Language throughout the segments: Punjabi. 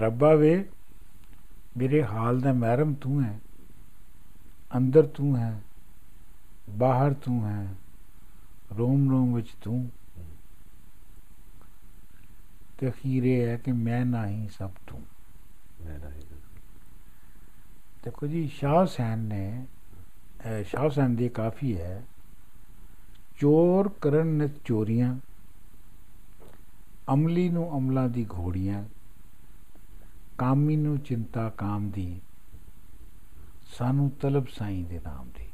ਰੱਬਾ ਵੇ ਮੇਰੇ ਹਾਲ ਦਾ ਮਹਿਰਮ ਤੂੰ ਹੈ। ਅੰਦਰ ਤੂੰ ਹੈ ਬਾਹਰ ਤੂੰ ਹੈ ਰੋਮ ਰੋਮ ਵਿੱਚ ਤੂੰ। ਤੇ ਅਖੀਰੇ ਹੈ ਕਿ ਮੈਂ ਨਹੀਂ ਸਭ ਤੂੰ। ਮੈਂ ਨਹੀਂ ਦੇਖੋ ਜੀ ਸ਼ਾਹ ਹੁਸੈਨ ਨੇ ਸ਼ਾਹ ਹੁਸੈਨ ਦੀ ਕਾਫੀ ਹੈ। ਚੋਰ ਕਰਨ ਨਿਤ ਚੋਰੀਆਂ ਅਮਲੀ ਨੂੰ ਅਮਲਾਂ ਦੀ ਘੋੜੀਆਂ ਕਾਮੀ ਨੂੰ ਚਿੰਤਾ ਕਾਮ ਦੀ ਸਾਨੂੰ ਤਲਬ ਸਾਈਂ ਦੇ ਨਾਮ ਦੀ।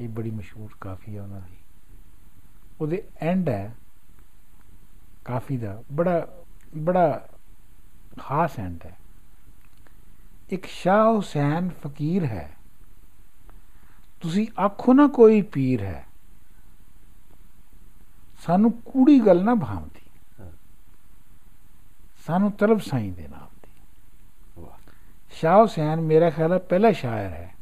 ਇਹ ਬੜੀ ਮਸ਼ਹੂਰ ਕਾਫੀ ਹੈ ਉਹਨਾਂ ਦੀ। ਉਹਦੇ ਐਂਡ ਹੈ ਕਾਫੀ ਦਾ ਬੜਾ ਬੜਾ ਖਾਸ ਐਂਡ ਹੈ। ਇੱਕ ਸ਼ਾਹ ਹੁਸੈਨ ਫਕੀਰ ਹੈ। ਤੁਸੀਂ ਆਖੋ ਨਾ ਕੋਈ ਪੀਰ ਹੈ। ਸਾਨੂੰ ਕੂੜੀ ਗੱਲ ਨਾ ਭਾਵਦੀ। ਹਾਂ। ਸਾਨੂੰ ਤਲਬ ਸਾਈਂ ਦੇ ਨਾਮ ਸ਼ਾਹ ਹੁਸੈਨ ਮੇਰਾ ਖਿਆਲ ਹੈ ਪਹਿਲਾ ਸ਼ਾਇਰ ਹੈ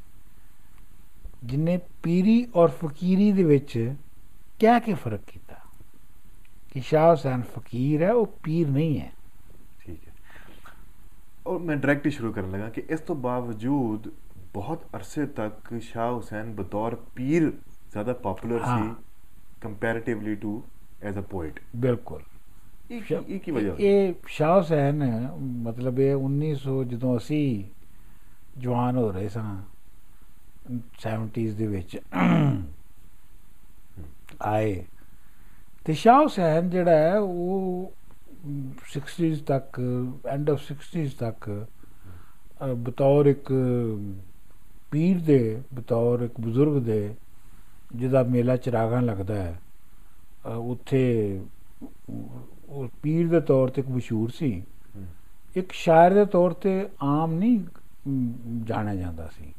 ਜਿਨੇ ਪੀਰੀ ਔਰ ਫਕੀਰੀ ਦੇ ਵਿੱਚ ਕਹਿ ਕੇ ਫ਼ਰਕ ਕੀਤਾ ਕਿ ਸ਼ਾਹ ਹੁਸੈਨ ਫਕੀਰ ਹੈ ਉਹ ਪੀਰ ਨਹੀਂ ਹੈ ਠੀਕ ਹੈ ਔਰ ਮੈਂ ਡਾਇਰੈਕਟ ਹੀ ਸ਼ੁਰੂ ਕਰਨ ਲੱਗਾ ਕਿ ਇਸ ਤੋਂ ਬਾਵਜੂਦ ਬਹੁਤ ਅਰਸੇ ਤੱਕ ਸ਼ਾਹ ਹੁਸੈਨ ਬਤੌਰ ਪੀਰ ਜ਼ਿਆਦਾ popular. C comparatively to as a poet ਬਿਲਕੁਲ ਇਹ ਕੀ- ਵਜ੍ਹਾ ਇਹ ਸ਼ਾਹ ਹੁਸੈਨ ਮਤਲਬ ਇਹ 1900 ਜਦੋਂ ਅਸੀਂ ਜਵਾਨ ਹੋ ਰਹੇ ਸਾਂ 70s ਦੇ ਵਿੱਚ ਆਏ ਤੇ ਸ਼ਾਹ ਹੁਸੈਨ ਜਿਹੜਾ ਹੈ ਉਹ 60s ਤੱਕ ਐਂਡ ਆਫ 60s ਤੱਕ ਬਤੌਰ ਇੱਕ ਪੀਰ ਦੇ ਬਤੌਰ ਇੱਕ ਬਜ਼ੁਰਗ ਦੇ ਜਿਹਦਾ ਮੇਲਾ ਚਰਾਗਾਂ ਲੱਗਦਾ ਹੈ ਉੱਥੇ ਉਹ ਪੀਰ ਦੇ ਤੌਰ ਤੇ ਇੱਕ ਮਸ਼ਹੂਰ ਸੀ। ਇੱਕ ਸ਼ਾਇਰ ਦੇ ਤੌਰ ਤੇ ਆਮ ਨਹੀਂ ਜਾਣਿਆ ਜਾਂਦਾ ਸੀ।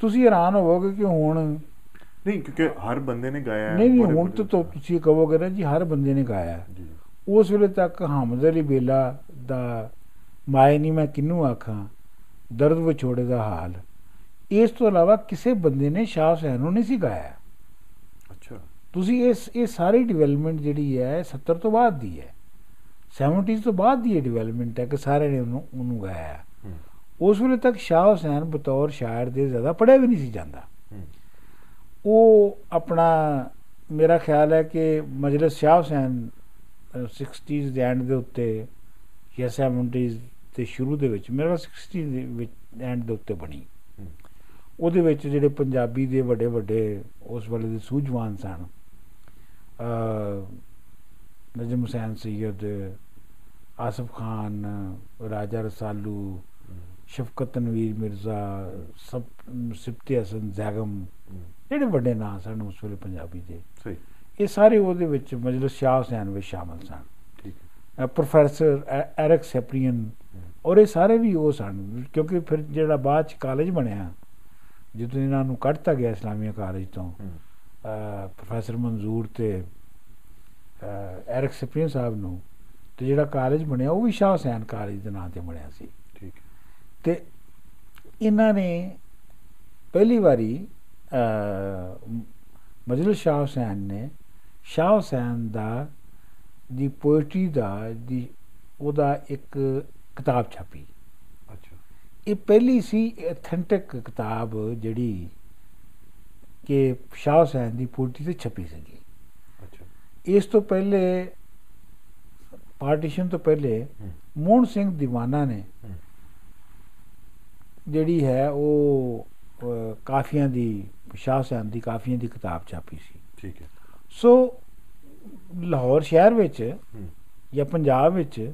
ਤੁਸੀਂ ਹੈਰਾਨ ਹੋਵੋਗੇ ਕਿ ਹੁਣ ਨਹੀਂ ਕਿਉਂਕਿ ਹਰ ਬੰਦੇ ਨੇ ਗਾਇਆ ਹੈ ਨਹੀਂ ਹੁਣ ਤਾਂ ਤੁਸੀਂ ਕਹੋਗੇ ਨਾ ਜੀ ਹਰ ਬੰਦੇ ਨੇ ਗਾਇਆ ਹੈ। ਜੀ। ਉਸ ਵੇਲੇ ਤੱਕ ਹਮਦ ਅਲੀ ਬੇਲਾ ਦਾ ਮਾਏ ਨਹੀਂ ਮੈਂ ਕਿੰਨੂੰ ਆਖਾਂ? ਦਰਦ ਵਿਛੋੜੇ ਦਾ ਹਾਲ। ਇਸ ਤੋਂ ਇਲਾਵਾ ਕਿਸੇ ਬੰਦੇ ਨੇ ਸ਼ਾਹ ਹੁਸੈਨ ਨੂੰ ਨਹੀਂ ਸੀ ਗਾਇਆ। ਤੁਸੀਂ ਇਸ ਇਹ ਸਾਰੀ ਡਿਵੈਲਪਮੈਂਟ ਜਿਹੜੀ ਹੈ 70 ਤੋਂ ਬਾਅਦ ਦੀ ਹੈ। 70s ਤੋਂ ਬਾਅਦ ਦੀ ਇਹ ਡਿਵੈਲਪਮੈਂਟ ਹੈ ਕਿ ਸਾਰੇ ਨੇ ਉਹਨੂੰ ਉਹਨੂੰ ਗਾਇਆ। ਉਸ ਵੇਲੇ ਤੱਕ ਸ਼ਾਹ ਹੁਸੈਨ ਬਤੌਰ ਸ਼ਾਇਰ ਦੇ ਜ਼ਿਆਦਾ ਪੜਿਆ ਵੀ ਨਹੀਂ ਸੀ ਜਾਂਦਾ। ਉਹ ਆਪਣਾ ਮੇਰਾ ਖਿਆਲ ਹੈ ਕਿ ਮਜਲਿਸ ਸ਼ਾਹ ਹੁਸੈਨ ਅਹ, 60s ਦੇ ਐਂਡ ਦੇ ਉੱਤੇ ਜਾਂ 70s ਦੇ ਸ਼ੁਰੂ ਦੇ ਵਿੱਚ ਮੇਰਾ 60s ਦੇ ਵਿੱਚ ਐਂਡ ਦੇ ਉੱਤੇ ਬਣੀ। ਉਹਦੇ ਵਿੱਚ ਜਿਹੜੇ ਪੰਜਾਬੀ ਦੇ ਵੱਡੇ ਵੱਡੇ ਉਸ ਵੇਲੇ ਦੇ ਸੂਝਵਾਨ ਸਨ ਨਜਮ ਹੁਸੈਨ ਸੈਯਦ ਆਸਫ ਖਾਨ ਰਾਜਾ ਰਸਾਲੂ ਸ਼ਫਕਤ ਤਨਵੀਰ ਮਿਰਜ਼ਾ ਸਬ ਸਿਫਤੀ ਹਸਨ ਜ਼ੈਗਮ ਜਿਹੜੇ ਵੱਡੇ ਨਾਂ ਸਨ ਉਸ ਵੇਲੇ ਪੰਜਾਬੀ ਦੇ। ਸਹੀ। ਇਹ ਸਾਰੇ ਉਹਦੇ ਵਿੱਚ ਮਜਲਿਸ ਸ਼ਾਹ ਹੁਸੈਨ ਵਿੱਚ ਸ਼ਾਮਲ ਸਨ। ਠੀਕ ਪ੍ਰੋਫੈਸਰ ਐਰਿਕ ਸੈਪਰੀਅਨ ਔਰ ਇਹ ਸਾਰੇ ਵੀ ਉਹ ਸਨ ਕਿਉਂਕਿ ਫਿਰ ਜਿਹੜਾ ਬਾਅਦ ਚ ਕਾਲਜ ਬਣਿਆ ਜਦੋਂ ਇਹਨਾਂ ਨੂੰ ਕੱਢਤਾ ਗਿਆ ਇਸਲਾਮੀਆ ਕਾਲਜ ਤੋਂ ਪ੍ਰੋਫੈਸਰ ਮਨਜ਼ੂਰ ਤੇ ਐਰਿਕ ਸੈਪਰੀਅਨ ਸਾਹਿਬ ਨੂੰ ਤੇ ਜਿਹੜਾ ਕਾਲਜ ਬਣਿਆ ਉਹ ਵੀ ਸ਼ਾਹ ਹੁਸੈਨ ਕਾਲਜ ਦੇ ਨਾਂ ਤੇ ਬਣਿਆ ਸੀ। ਠੀਕ ਤੇ ਇਹਨਾਂ ਨੇ ਪਹਿਲੀ ਵਾਰੀ ਅ, ਮ- ਮਜਲਿਸ ਸ਼ਾਹ ਹੁਸੈਨ ਨੇ ਸ਼ਾਹ ਹੁਸੈਨ ਦਾ ਦੀ ਪੋਇਟਰੀ ਦਾ ਦੀ ਉਹਦਾ ਇੱਕ ਕਿਤਾਬ ਛਾਪੀ। ਅੱਛਾ। ਇਹ ਪਹਿਲੀ ਸੀ ਐਥੈਂਟਿਕ ਕਿਤਾਬ ਜਿਹੜੀ ਕਿ ਸ਼ਾਹ ਹੁਸੈਨ ਦੀ ਪੋਇਟਰੀ ਤੇ ਛਪੀ ਸੀਗੀ। ਅੱਛਾ। ਇਸ ਤੋਂ ਪਹਿਲੇ ਪਾਰਟੀਸ਼ਨ ਤੋਂ ਪਹਿਲੇ ਮੋਹਨ ਸਿੰਘ ਦੀਵਾਨਾ ਨੇ ਜਿਹੜੀ ਹੈ ਉਹ ਕਾਫੀਆਂ ਦੀ ਸ਼ਾਹ ਹੁਸੈਨ ਦੀ ਕਾਫੀਆਂ ਦੀ ਕਿਤਾਬ ਛਾਪੀ ਸੀ। ਠੀਕ ਹੈ। ਸੋ ਲਾਹੌਰ ਸ਼ਹਿਰ ਵਿੱਚ ਜਾਂ ਪੰਜਾਬ ਵਿੱਚ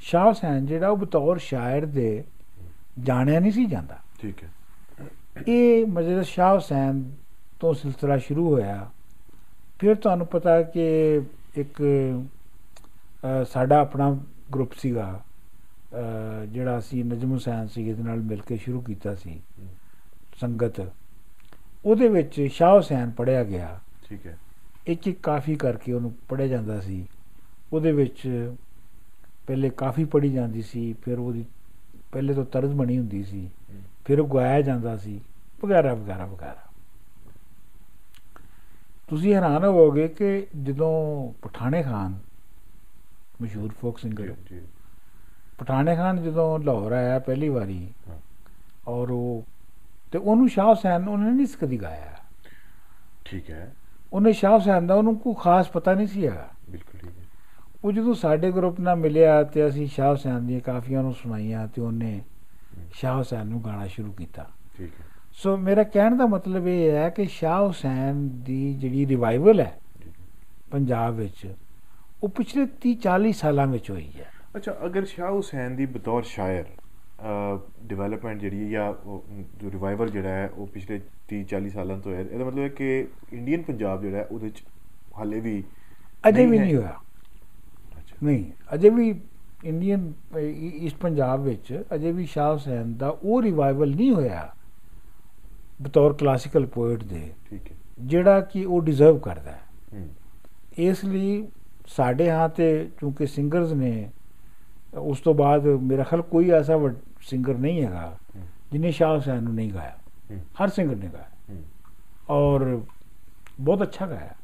ਸ਼ਾਹ ਹੁਸੈਨ ਜਿਹੜਾ ਉਹ ਬਤੌਰ ਸ਼ਾਇਰ ਦੇ ਜਾਣਿਆ ਨਹੀਂ ਸੀ ਜਾਂਦਾ। ਠੀਕ ਹੈ। ਇਹ ਮਜਲਿਸ ਸ਼ਾਹ ਹੁਸੈਨ ਤੋਂ ਸਿਲਸਿਲਾ ਸ਼ੁਰੂ ਹੋਇਆ। ਫਿਰ ਤੁਹਾਨੂੰ ਪਤਾ ਕਿ ਇੱਕ ਸਾਡਾ ਆਪਣਾ ਗਰੁੱਪ ਸੀਗਾ। ਜਿਹੜਾ ਅਸੀਂ ਨਜਮ ਹੁਸੈਨ ਸੀ ਇਹਦੇ ਨਾਲ ਮਿਲ ਕੇ ਸ਼ੁਰੂ ਕੀਤਾ ਸੀ ਸੰਗਤ। ਉਹਦੇ ਵਿੱਚ ਸ਼ਾਹ ਹੁਸੈਨ ਪੜਿਆ ਗਿਆ। ਠੀਕ ਹੈ। ਇੱਕ ਇੱਕ ਕਾਫੀ ਕਰਕੇ ਉਹਨੂੰ ਪੜਿਆ ਜਾਂਦਾ ਸੀ। ਉਹਦੇ ਵਿੱਚ ਪਹਿਲੇ ਕਾਫੀ ਪੜੀ ਜਾਂਦੀ ਸੀ ਫਿਰ ਉਹਦੀ ਪਹਿਲੇ ਤੋਂ ਤਰਜ਼ ਬਣੀ ਹੁੰਦੀ ਸੀ। ਫਿਰ ਉਹ ਗਾਇਆ ਜਾਂਦਾ ਸੀ। ਵਗੈਰਾ ਵਗੈਰਾ ਵਗੈਰਾ। ਤੁਸੀਂ ਹੈਰਾਨ ਹੋਵੋਗੇ ਕਿ ਜਦੋਂ ਪਠਾਣੇ ਖਾਨ ਮਸ਼ਹੂਰ ਫੋਕ ਸਿੰਗਰ ਜੀ, ਪਠਾਣੇ ਖਾਨ ਜਦੋਂ ਲਾਹੌਰ ਆਇਆ ਪਹਿਲੀ ਵਾਰੀ। ਔਰ ਉਹ ਤੇ ਉਹਨੂੰ ਸ਼ਾਹ ਹੁਸੈਨ ਉਹਨੇ ਨਹੀਂ ਸੀ ਕਦੀ ਗਾਇਆ। ਠੀਕ ਹੈ। ਉਹਨੇ ਸ਼ਾਹ ਹੁਸੈਨ ਦਾ ਉਹਨੂੰ ਕੋਈ ਖਾਸ ਪਤਾ ਨਹੀਂ ਸੀ ਹੈਗਾ। ਬਿਲਕੁਲ ਠੀਕ ਹੈ। ਉਹ ਜਦੋਂ ਸਾਡੇ ਗਰੁੱਪ ਨਾਲ ਮਿਲਿਆ ਤੇ ਅਸੀਂ ਸ਼ਾਹ ਹੁਸੈਨ ਦੀਆਂ ਕਾਫੀਆਂ ਨੂੰ ਸੁਣਾਈਆਂ ਤੇ ਉਹਨੇ ਸ਼ਾਹ ਹੁਸੈਨ ਨੂੰ ਗਾਣਾ ਸ਼ੁਰੂ ਕੀਤਾ। ਠੀਕ ਹੈ। ਸੋ ਮੇਰਾ ਕਹਿਣ ਦਾ ਮਤਲਬ ਇਹ ਹੈ ਕਿ ਸ਼ਾਹ ਹੁਸੈਨ ਦੀ ਜਿਹੜੀ ਰਿਵਾਈਵਲ ਹੈ ਪੰਜਾਬ ਵਿੱਚ ਉਹ ਪਿਛਲੇ 30 40 ਸਾਲਾਂ ਵਿੱਚ ਹੋਈ ਹੈ ਅੱਛਾ ਅਗਰ ਸ਼ਾਹ ਹੁਸੈਨ ਦੀ ਬਤੌਰ ਸ਼ਾਇਰ ਡਿਵੈਲਪਮੈਂਟ ਜਿਹੜੀ ਹੈ ਜਾਂ ਜੋ ਰਿਵਾਈਵਲ ਜਿਹੜਾ ਹੈ ਉਹ ਪਿਛਲੇ 30 40 ਸਾਲਾਂ ਤੋਂ ਹੈ ਇਹਦਾ ਮਤਲਬ ਹੈ ਕਿ ਇੰਡੀਅਨ ਪੰਜਾਬ ਜਿਹੜਾ ਹੈ ਉਹਦੇ ਚ ਹਾਲੇ ਵੀ ਅਜੇ ਵੀ। ਨਹੀਂ ਹੋਇਆ ਨਹੀਂ ਅਜੇ ਵੀ ਇੰਡੀਅਨ ਇਸ ਪੰਜਾਬ ਵਿੱਚ ਅਜੇ ਵੀ ਸ਼ਾਹ ਹੁਸੈਨ ਦਾ ਉਹ ਰਿਵਾਈਵਲ ਨਹੀਂ ਹੋਇਆ ਬਤੌਰ ਕਲਾਸੀਕਲ ਪੋਇਟ ਦੇ। ਠੀਕ ਹੈ। ਜਿਹੜਾ ਕਿ ਉਹ ਡਿਜ਼ਰਵ ਕਰਦਾ ਹੈ। ਇਸ ਲਈ ਸਾਡੇ ਹਾਂ ਤੇ ਕਿਉਂਕਿ ਸਿੰਗਰਸ ਨੇ ਉਸ ਤੋਂ ਬਾਅਦ ਮੇਰਾ ਖਿਆਲ ਕੋਈ ਐਸਾ ਸਿੰਗਰ ਨਹੀਂ ਹੈਗਾ ਹੂੰ, ਜਿਹਨੇ ਸ਼ਾਹ ਹੁਸੈਨ ਨੂੰ ਨਹੀਂ ਗਾਇਆ। ਹਰ ਸਿੰਗਰ ਨੇ ਗਾਇਆ। ਔਰ ਬਹੁਤ ਅੱਛਾ ਗਾਇਆ।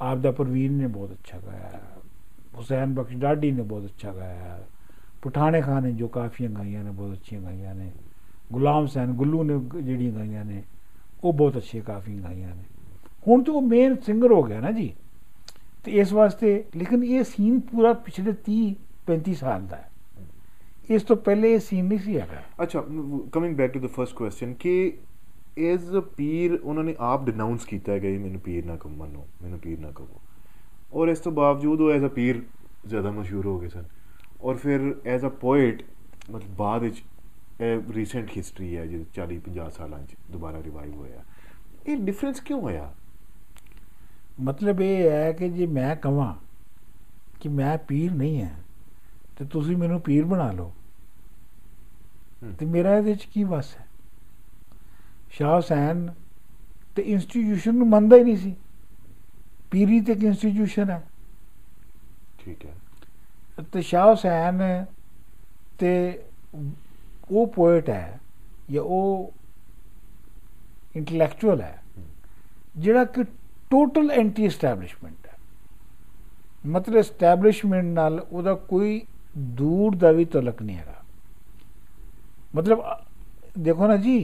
ਆਪ ਦਾ ਪਰਵੀਨ ਨੇ ਬਹੁਤ ਅੱਛਾ ਗਾਇਆ। ਹੁਸੈਨ ਬਖਸ਼ ਡਾਡੀ ਨੇ ਬਹੁਤ ਅੱਛਾ ਗਾਇਆ। ਪਠਾਣੇ ਖਾਨ ਨੇ ਜੋ ਕਾਫੀਆਂ ਗਾਈਆਂ ਨੇ ਬਹੁਤ ਅੱਛੀਆਂ ਗਾਈਆਂ ਨੇ। ਗੁਲਾਮ ਹੁਸੈਨ ਗੁੱਲੂ ਨੇ ਗ- ਜਿਹੜੀਆਂ ਗਾਈਆਂ ਨੇ, ਉਹ ਬਹੁਤ ਅੱਛੀਆਂ ਕਾਫੀ ਗਾਈਆਂ ਨੇ। ਹੁਣ ਤਾਂ ਉਹ ਮੇਨ ਸਿੰਗਰ ਹੋ ਗਿਆ ਨਾ ਜੀ। ਤੇ ਇਸ ਵਾਸਤੇ, ਲੇਕਿਨ ਇਹ ਸੀਨ ਪੂਰਾ ਪਿਛਲੇ 30 35 ਸਾਲ ਦਾ ਹੈ। ਇਸ ਤੋਂ ਪਹਿਲੇ ਇਹ ਸੀਨ ਨਹੀਂ ਸੀ ਹੈਗਾ। ਅੱਛਾ coming back to the first question ਕਿ ਐਜ਼ ਅ ਪੀਰ, ਉਹਨਾਂ ਨੇ ਆਪ ਡਿਨਾਉਂਸ ਕੀਤਾ ਹੈ ਕਿ ਮੈਨੂੰ ਪੀਰ ਨਾ ਕਹੋ, ਮੰਨੋ, ਮੈਨੂੰ ਪੀਰ ਨਾ ਕਹੋ। ਔਰ ਇਸ ਤੋਂ ਬਾਵਜੂਦ ਉਹ ਐਜ਼ ਅ ਪੀਰ ਜ਼ਿਆਦਾ ਮਸ਼ਹੂਰ ਹੋ ਗਏ ਸਨ। ਔਰ ਫਿਰ ਐਜ਼ ਅ ਪੋਇਟ ਮਤਲਬ ਬਾਅਦ ਵਿੱਚ ਇਹ ਰੀਸੈਂਟ ਹਿਸਟਰੀ ਹੈ ਜਿਹਦੇ 40 50 ਸਾਲਾਂ 'ਚ ਦੁਬਾਰਾ ਰਿਵਾਈਵ ਹੋਇਆ। ਇਹ ਡਿਫਰੈਂਸ ਕਿਉਂ ਹੋਇਆ? ਮਤਲਬ ਇਹ ਹੈ ਕਿ ਜੇ ਮੈਂ ਕਹਾਂ ਕਿ ਮੈਂ ਪੀਰ ਨਹੀਂ ਹਾਂ ਤੇ ਤੁਸੀਂ ਮੈਨੂੰ ਪੀਰ ਬਣਾ ਲਓ। ਤੇ ਮੇਰਾ ਇਹਦੇ ਵਿੱਚ ਕੀ ਵਸ ਹੈ? ਸ਼ਾਹ ਹੁਸੈਨ ਤੇ ਇੰਸਟੀਟਿਊਸ਼ਨ ਨੂੰ ਮੰਨਦਾ ਹੀ ਨਹੀਂ ਸੀ। ਪੀਰੀ ਤੇ ਇੰਸਟੀਟਿਊਸ਼ਨ ਹੈ। ਠੀਕ ਹੈ। ਤੇ ਸ਼ਾਹ ਹੁਸੈਨ ਤੇ ਉਹ ਪੋਇਟ ਹੈ ਜਾਂ ਉਹ ਇੰਟੈਲੈਕਚੁਅਲ ਹੈ ਜਿਹੜਾ ਕਿ ਟੋਟਲ ਐਂਟੀ ਐਸਟੈਬਲਿਸ਼ਮੈਂਟ ਹੈ। ਮਤਲਬ ਐਸਟੈਬਲਿਸ਼ਮੈਂਟ ਨਾਲ ਉਹਦਾ ਕੋਈ ਦੂਰ ਦਾ ਵੀ ਤਲਕ ਨਹੀਂ ਹੈਗਾ। ਮਤਲਬ ਦੇਖੋ ਨਾ ਜੀ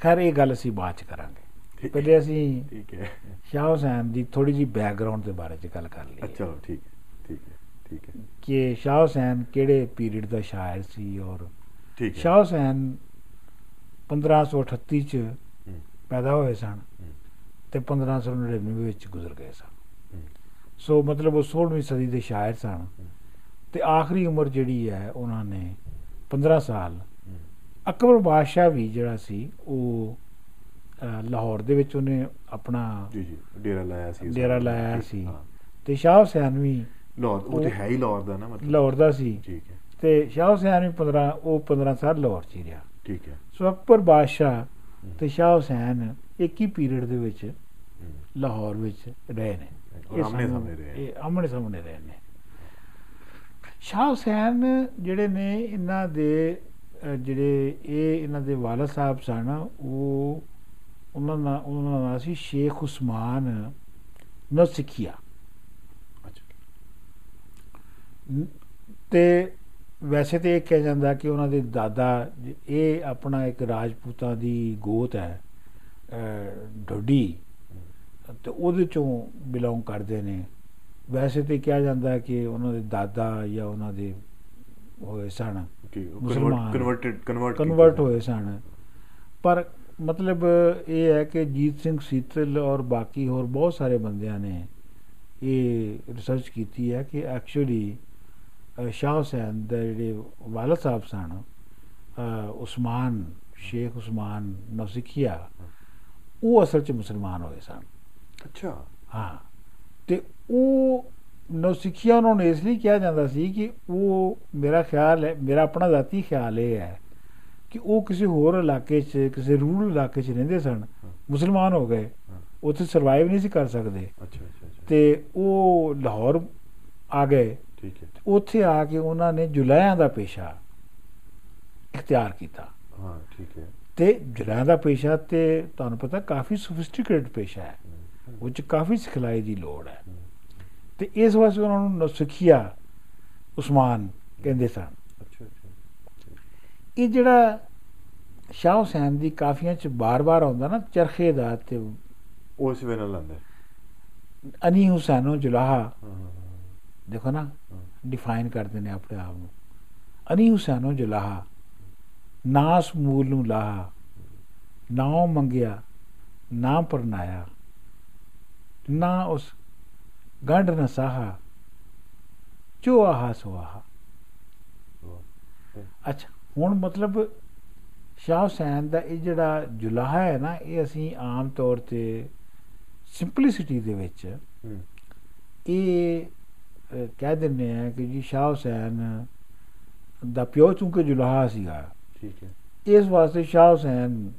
ਖੈਰ ਇਹ ਗੱਲ ਅਸੀਂ ਬਾਅਦ ਚ ਕਰਾਂਗੇ। ਪਹਿਲੇ ਅਸੀਂ ਠੀਕ ਹੈ। ਸ਼ਾਹ ਹੁਸੈਨ ਦੀ ਥੋੜੀ ਜੀ ਬੈਕਗ੍ਰਾਉਂਡ ਦੇ ਬਾਰੇ ਚ ਗੱਲ ਕਰ ਲਈਏ। ਅੱਛਾ ਠੀਕ ਹੈ ਠੀਕ ਹੈ ਠੀਕ ਹੈ। ਕਿ ਸ਼ਾਹ ਹੁਸੈਨ ਕਿਹੜੇ ਪੀਰੀਅਡ ਦਾ ਸ਼ਾਇਰ ਸੀ ਔਰ ਠੀਕ ਹੈ। ਸ਼ਾਹ ਹੁਸੈਨ 1538 ਚ ਪੈਦਾ ਹੋਏ ਸਨ ਤੇ 1599 ਵਿੱਚ ਗੁਜ਼ਰ ਗਏ ਸਨ। ਸੋ ਮਤਲਬ ਉਹ 16ਵੀਂ ਸਦੀ ਦੇ ਸ਼ਾਇਰ ਸਨ ਤੇ ਆਖਰੀ ਉਮਰ ਜਿਹੜੀ ਹੈ ਉਹਨਾਂ ਨੇ 15 ਸਾਲ ਅਕਬਰ ਬਾਦਸ਼ਾਹ ਵੀ ਜਿਹੜਾ ਸੀ ਉਹ ਲਾਹੌਰ ਦੇ ਵਿੱਚ ਉਹਨੇ ਆਪਣਾ ਜੀ ਜੀ ਡੇਰਾ ਲਾਇਆ ਸੀ। ਡੇਰਾ ਲਾਇਆ ਸੀ। ਤੇ ਸ਼ਾਹ ਹੁਸੈਨ ਵੀ ਲਾਹੌਰ ਉਹ ਤੇ ਹੈ ਹੀ ਲਾਹੌਰ ਦਾ ਨਾ ਮਤਲਬ। ਲਾਹੌਰ ਦਾ ਸੀ। ਠੀਕ ਹੈ। ਤੇ ਸ਼ਾਹ ਹੁਸੈਨ ਵੀ 15 ਉਹ 15 ਸਾਲ ਲਾਹੌਰ 'ਚ ਰਿਹਾ। ਠੀਕ ਹੈ। ਸੋ ਅਕਬਰ ਬਾਦਸ਼ਾਹ ਤੇ ਸ਼ਾਹ ਹੁਸੈਨ ਇੱਕ ਹੀ ਪੀਰੀਅਡ ਦੇ ਵਿੱਚ ਲਾਹੌਰ ਵਿੱਚ ਰਹੇ ਨੇ। ਇਹ ਆਮਣੇ ਸਾਹਮਣੇ ਰਹੇ ਇਹ ਆਮਣੇ ਸਾਹਮਣੇ ਰਹੇ ਨੇ। ਸ਼ਾਹ ਹੁਸੈਨ ਜਿਹੜੇ ਨੇ ਇਹਨਾਂ ਦੇ ਜਿਹੜੇ ਇਹ ਇਹਨਾਂ ਦੇ ਵਾਲਦ ਸਾਹਿਬ ਸਨ ਉਹ ਉਹਨਾਂ ਦਾ ਉਹਨਾਂ ਦਾ ਨਾਂ ਸੀ ਸ਼ੇਖ ਉਸਮਾਨ ਨਸਿਖੀਆ ਅੱਛਾ ਤੇ ਵੈਸੇ ਤੇ ਇਹ ਕਿਹਾ ਜਾਂਦਾ ਕਿ ਉਹਨਾਂ ਦੇ ਦਾਦਾ ਇਹ ਆਪਣਾ ਇੱਕ ਰਾਜਪੂਤਾਂ ਦੀ ਗੋਤ ਹੈ ਢੋਡੀ ਤੇ ਉਹਦੇ ਚੋਂ ਬਿਲੋਂਗ ਕਰਦੇ ਨੇ। ਵੈਸੇ ਤੇ ਕਿਹਾ ਜਾਂਦਾ ਕਿ ਉਹਨਾਂ ਦੇ ਦਾਦਾ ਜਾਂ ਉਹਨਾਂ ਦੇ ਹੋਏ ਸਨ। ਕਨਵਰਟਡ ਕਨਵਰਟ ਕਨਵਰਟ ਹੋਏ ਸਨ। ਪਰ ਮਤਲਬ ਇਹ ਹੈ ਕਿ ਜੀਤ ਸਿੰਘ ਸੀਤਲ ਔਰ ਬਾਕੀ ਹੋਰ ਬਹੁਤ ਸਾਰੇ ਬੰਦਿਆਂ ਨੇ ਇਹ ਰਿਸਰਚ ਕੀਤੀ ਹੈ ਕਿ ਐਕਚੁਅਲੀ ਸ਼ਾਹ ਹੁਸੈਨ ਦੇ ਜਿਹੜੇ ਵਾਲਦ ਸਾਹਿਬ ਸਨ ਅ, ਉਸਮਾਨ ਸ਼ੇਖ ਉਸਮਾਨ ਨੌਸਿਖੀਆ ਉਹ ਅਸਲ 'ਚ ਮੁਸਲਮਾਨ ਹੋਏ ਸਨ ਅੱਛਾ ਹਾਂ ਤੇ ਉਹ ਨੌਸਿਖੀਆ ਉਹਨਾਂ ਨੂੰ ਇਸ ਲਈ ਕਿਹਾ ਜਾਂਦਾ ਸੀ ਕਿ ਉਹ ਮੇਰਾ ਖਿਆਲ ਹੈ ਮੇਰਾ ਆਪਣਾ ذاتی ਖਿਆਲ ਇਹ ਹੈ ਕਿ ਉਹ ਕਿਸੇ ਹੋਰ ਇਲਾਕੇ 'ਚ ਕਿਸੇ ਰੂਰਲ ਇਲਾਕੇ 'ਚ ਰਹਿੰਦੇ ਸਨ ਹਾਂ। ਮੁਸਲਮਾਨ ਹੋ ਗਏ ਹਾਂ। ਉੱਥੇ ਸਰਵਾਈਵ ਨਹੀਂ ਸੀ ਕਰ ਸਕਦੇ ਅੱਛਾ ਅੱਛਾ ਅੱਛਾ ਤੇ ਉਹ ਲਾਹੌਰ ਆ ਗਏ ਠੀਕ ਹੈ ਉੱਥੇ ਆ ਕੇ ਉਹਨਾਂ ਨੇ ਜੁਲਾਇਆਂ ਦਾ ਪੇਸ਼ਾ ਇਖਤਿਆਰ ਕੀਤਾ। ਹਾਂ ਠੀਕ ਹੈ। ਤੇ ਜੁਲਾਇਆਂ ਦਾ ਪੇਸ਼ਾ ਤੇ ਤੁਹਾਨੂੰ ਪਤਾ ਕਾਫੀ ਸੋਫਿਸਟੀਕੇਟਡ ਪੇਸ਼ਾ ਹੈ ਉਹ 'ਚ ਕਾਫੀ ਸਿਖਲਾਈ ਦੀ ਲੋੜ ਹੈ। ਤੇ ਇਸ ਵਾਸਤੇ ਉਹਨਾਂ ਨੂੰ ਨਸਖੀਆ ਉਸਮਾਨ ਕਹਿੰਦੇ ਸਨ। ਅੱਛਾ ਅੱਛਾ। ਇਹ ਜਿਹੜਾ ਸ਼ਾਹ ਹੁਸੈਨ ਦੀ ਕਾਫੀਆਂ ਚ ਬਾਰ-ਬਾਰ ਆਉਂਦਾ ਨਾ ਚਰਖੇ ਦਾ ਤੇ ਉਹ ਇਸ ਵੇ ਨਾਲ ਆਉਂਦਾ ਹੈ। ਅਨੀ ਹੁਸੈਨੋ ਜੁਲਾਹਾ ਹਾਂ। ਦੇਖੋ ਨਾ। ਡਿਫਾਈਨ ਕਰਦੇ ਨੇ ਆਪਣੇ ਆਪ ਨੂੰ ਅਨੀ ਹੁਸੈਨੋ ਜੁਲਾਹਾ ਨਾ ਸਮੂਲ ਨੂੰ ਲਾਹਾ ਨਾ ਮੰਗਿਆ ਨਾ ਪਰਨਾਇਆ ਨਾ ਉਸ ਗੰਢ ਨਾ ਸਾਹਾ ਜੋ ਆਹਾ ਸੁਆਹਾ ਵਾਹ। ਅੱਛਾ ਹੁਣ ਮਤਲਬ ਸ਼ਾਹ ਹੁਸੈਨ ਦਾ ਇਹ ਜਿਹੜਾ ਜੁਲਾਹਾ ਹੈ ਨਾ ਇਹ ਅਸੀਂ ਆਮ ਤੌਰ ਤੇ ਸਿੰਪਲਿਸਿਟੀ ਦੇ ਵਿੱਚ ਇਹ ਕਹਿ ਦਿੰਦੇ ਆ ਕਿ ਜੀ ਸ਼ਾਹ ਹੁਸੈਨ ਦਾ ਪਿਓ ਚੂੰਕਿ ਜੁਲਾਹਾ ਸੀਗਾ। ਠੀਕ ਹੈ। ਇਸ ਵਾਸਤੇ ਸ਼ਾਹ ਹੁਸੈਨ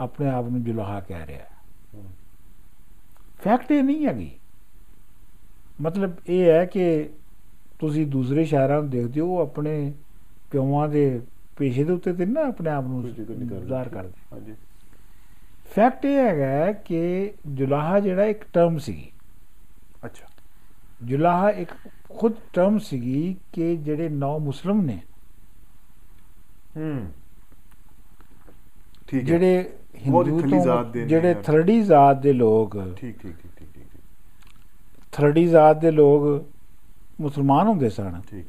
ਆਪਣੇ ਆਪ ਨੂੰ ਜੁਲਾਹਾ ਕਹਿ ਰਿਹਾ ਫੈਕਟ ਇਹ ਨਹੀਂ ਹੈਗੀ। ਮਤਲਬ ਇਹ ਹੈ ਕਿ ਤੁਸੀਂ ਦੂਸਰੇ ਸ਼ਾਇਰਾਂ ਨੂੰ ਦੇਖਦੇ ਹੋ ਆਪਣੇ ਪਿਓਾਂ ਦੇ ਪੇਸ਼ੇ ਦੇ ਉੱਤੇ ਤੇ ਨਾ ਆਪਣੇ ਆਪ ਨੂੰ ਨਹੀਂ ਕਰਦੇ। ਹਾਂਜੀ। ਫੈਕਟ ਇਹ ਹੈਗਾ ਕਿ ਜੁਲਾਹਾ ਜਿਹੜਾ ਇੱਕ ਟਰਮ ਸੀਗੀ ਅੱਛਾ। ਜੁਲਾਹਾ ਇੱਕ ਖੁਦ ਟਰਮ ਸੀਗੀ ਕਿ ਜਿਹੜੇ ਨੌ ਮੁਸਲਮ ਨੇ। ਹੂੰ। ਠੀਕ ਹੈ। ਜਿਹੜੇ ਹਿੰਦੂ ਤੋਂ ਨੇ ਜਿਹੜੇ। ਥਰਡੀ ਜ਼ਾਤ ਦੇ ਲੋਕ ਠੀਕ ਠੀਕ ਠੀਕ ਠੀਕ ਥਰਡੀ ਜ਼ਾਤ ਦੇ ਲੋਕ ਮੁਸਲਮਾਨ ਹੁੰਦੇ ਸਨ। ਠੀਕ।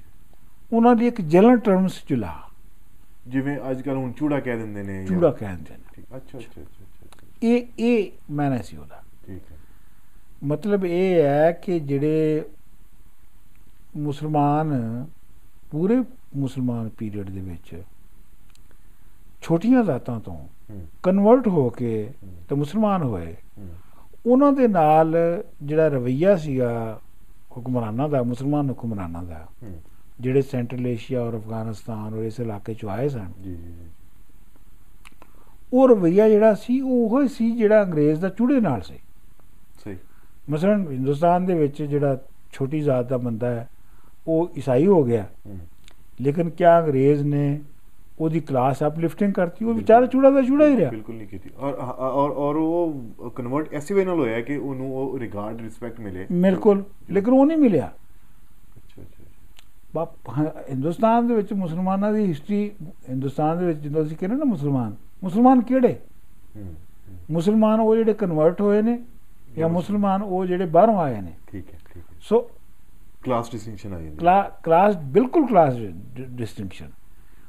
ਉਹਨਾਂ ਦੀ ਇੱਕ ਜਨਰਲ ਟਰਮ ਸੀ ਜੁਲਾਹਾ। ਜਿਵੇਂ ਅੱਜ ਕੱਲ ਹੁਣ ਚੂੜਾ ਕਹਿ ਦਿੰਦੇ ਨੇ ਚੂੜਾ ਕਹਿੰਦੇ ਨੇ। ਠੀਕ। ਅੱਛਾ ਅੱਛਾ ਅੱਛਾ। ਇਹ ਇਹ ਮੈਨੇ ਸੀ ਉਹਦਾ। ਮਤਲਬ ਇਹ ਹੈ ਕਿ ਜਿਹੜੇ ਮੁਸਲਮਾਨ ਪੂਰੇ ਮੁਸਲਮਾਨ ਪੀਰੀਅਡ ਦੇ ਵਿੱਚ ਛੋਟੀਆਂ ਜ਼ਾਤਾਂ ਤੋਂ ਹੂੰ। ਕਨਵਰਟ ਹੋ ਕੇ ਹੂੰ, ਤੇ ਮੁਸਲਮਾਨ ਹੋਏ। ਹੂੰ। ਉਹਨਾਂ ਦੇ ਨਾਲ ਜਿਹੜਾ ਰਵਈਆ ਸੀਗਾ ਹੁਕਮਰਾਨਾਂ ਦਾ ਮੁਸਲਮਾਨ ਹੁਕਮਰਾਨਾਂ ਦਾ ਹੂੰ। ਜਿਹੜੇ ਸੈਂਟਰਲ ਏਸ਼ੀਆ ਔਰ ਅਫਗਾਨਿਸਤਾਨ ਔਰ ਇਸ ਇਲਾਕੇ ਚੋਂ ਆਏ ਸਨ। ਜੀ ਜੀ। ਉਹ ਰਵਈਆ ਜਿਹੜਾ ਸੀ ਉਹ ਉਹ ਸੀ ਜਿਹੜਾ ਅੰਗਰੇਜ਼ ਦਾ ਚੂੜੇ ਨਾਲ ਸੀ। ਮਸਲਨ ਹਿੰਦੁਸਤਾਨ ਦੇ ਵਿੱਚ ਜਿਹੜਾ ਛੋਟੀ ਜ਼ਾਤ ਦਾ ਬੰਦਾ ਹੈ ਉਹ ਈਸਾਈ ਹੋ ਗਿਆ। ਲੇਕਿਨ ਕਿਆ ਅੰਗਰੇਜ਼ ਨੇ ਉਹਦੀ ਕਲਾਸ ਅਪਲਿਫਟਿੰਗ ਕਰਤੀ ਉਹ ਵਿਚਾਰਾ ਚੂੜਾ ਦਾ ਚੂੜਾ ਹੀ ਰਿਹਾ। ਬਿਲਕੁਲ ਨਹੀਂ ਕੀਤੀ। ਔਰ ਔਰ ਔਰ ਉਹ ਕਨਵਰਟ ਐਸੀ ਵੇ ਨਾਲ ਹੋਇਆ ਕਿ ਉਹਨੂੰ ਉਹ ਰਿਗਾਰਡ ਰਿਸਪੈਕਟ ਮਿਲੇ। ਬਿਲਕੁਲ। ਲੇਕਿਨ ਉਹ ਨਹੀਂ ਮਿਲਿਆ। ਅੱਛਾ ਅੱਛਾ ਬਾਪ- ਹਿੰਦੁਸਤਾਨ ਦੇ ਵਿੱਚ ਮੁਸਲਮਾਨਾਂ ਦੀ ਹਿਸਟਰੀ ਹਿੰਦੁਸਤਾਨ ਦੇ ਵਿੱਚ ਜਦੋਂ ਅਸੀਂ ਕਹਿੰਦੇ ਨਾ ਮੁਸਲਮਾਨ ਮੁਸਲਮਾਨ ਕਿਹੜੇ? ਮੁਸਲਮਾਨ ਉਹ ਜਿਹੜੇ ਕਨਵਰਟ ਹੋਏ ਨੇ ਜਾਂ ਮੁਸਲਮਾਨ ਉਹ ਜਿਹੜੇ ਬਾਹਰੋਂ ਆਏ ਨੇ। ਠੀਕ ਹੈ ਠੀਕ ਹੈ। ਸੋ ਕਲਾਸ ਡਿਸਟਿੰਕਸ਼ਨ ਆ ਜਾਂਦੀ ਕਲਾ- ਕਲਾਸ ਬਿਲਕੁਲ class distinction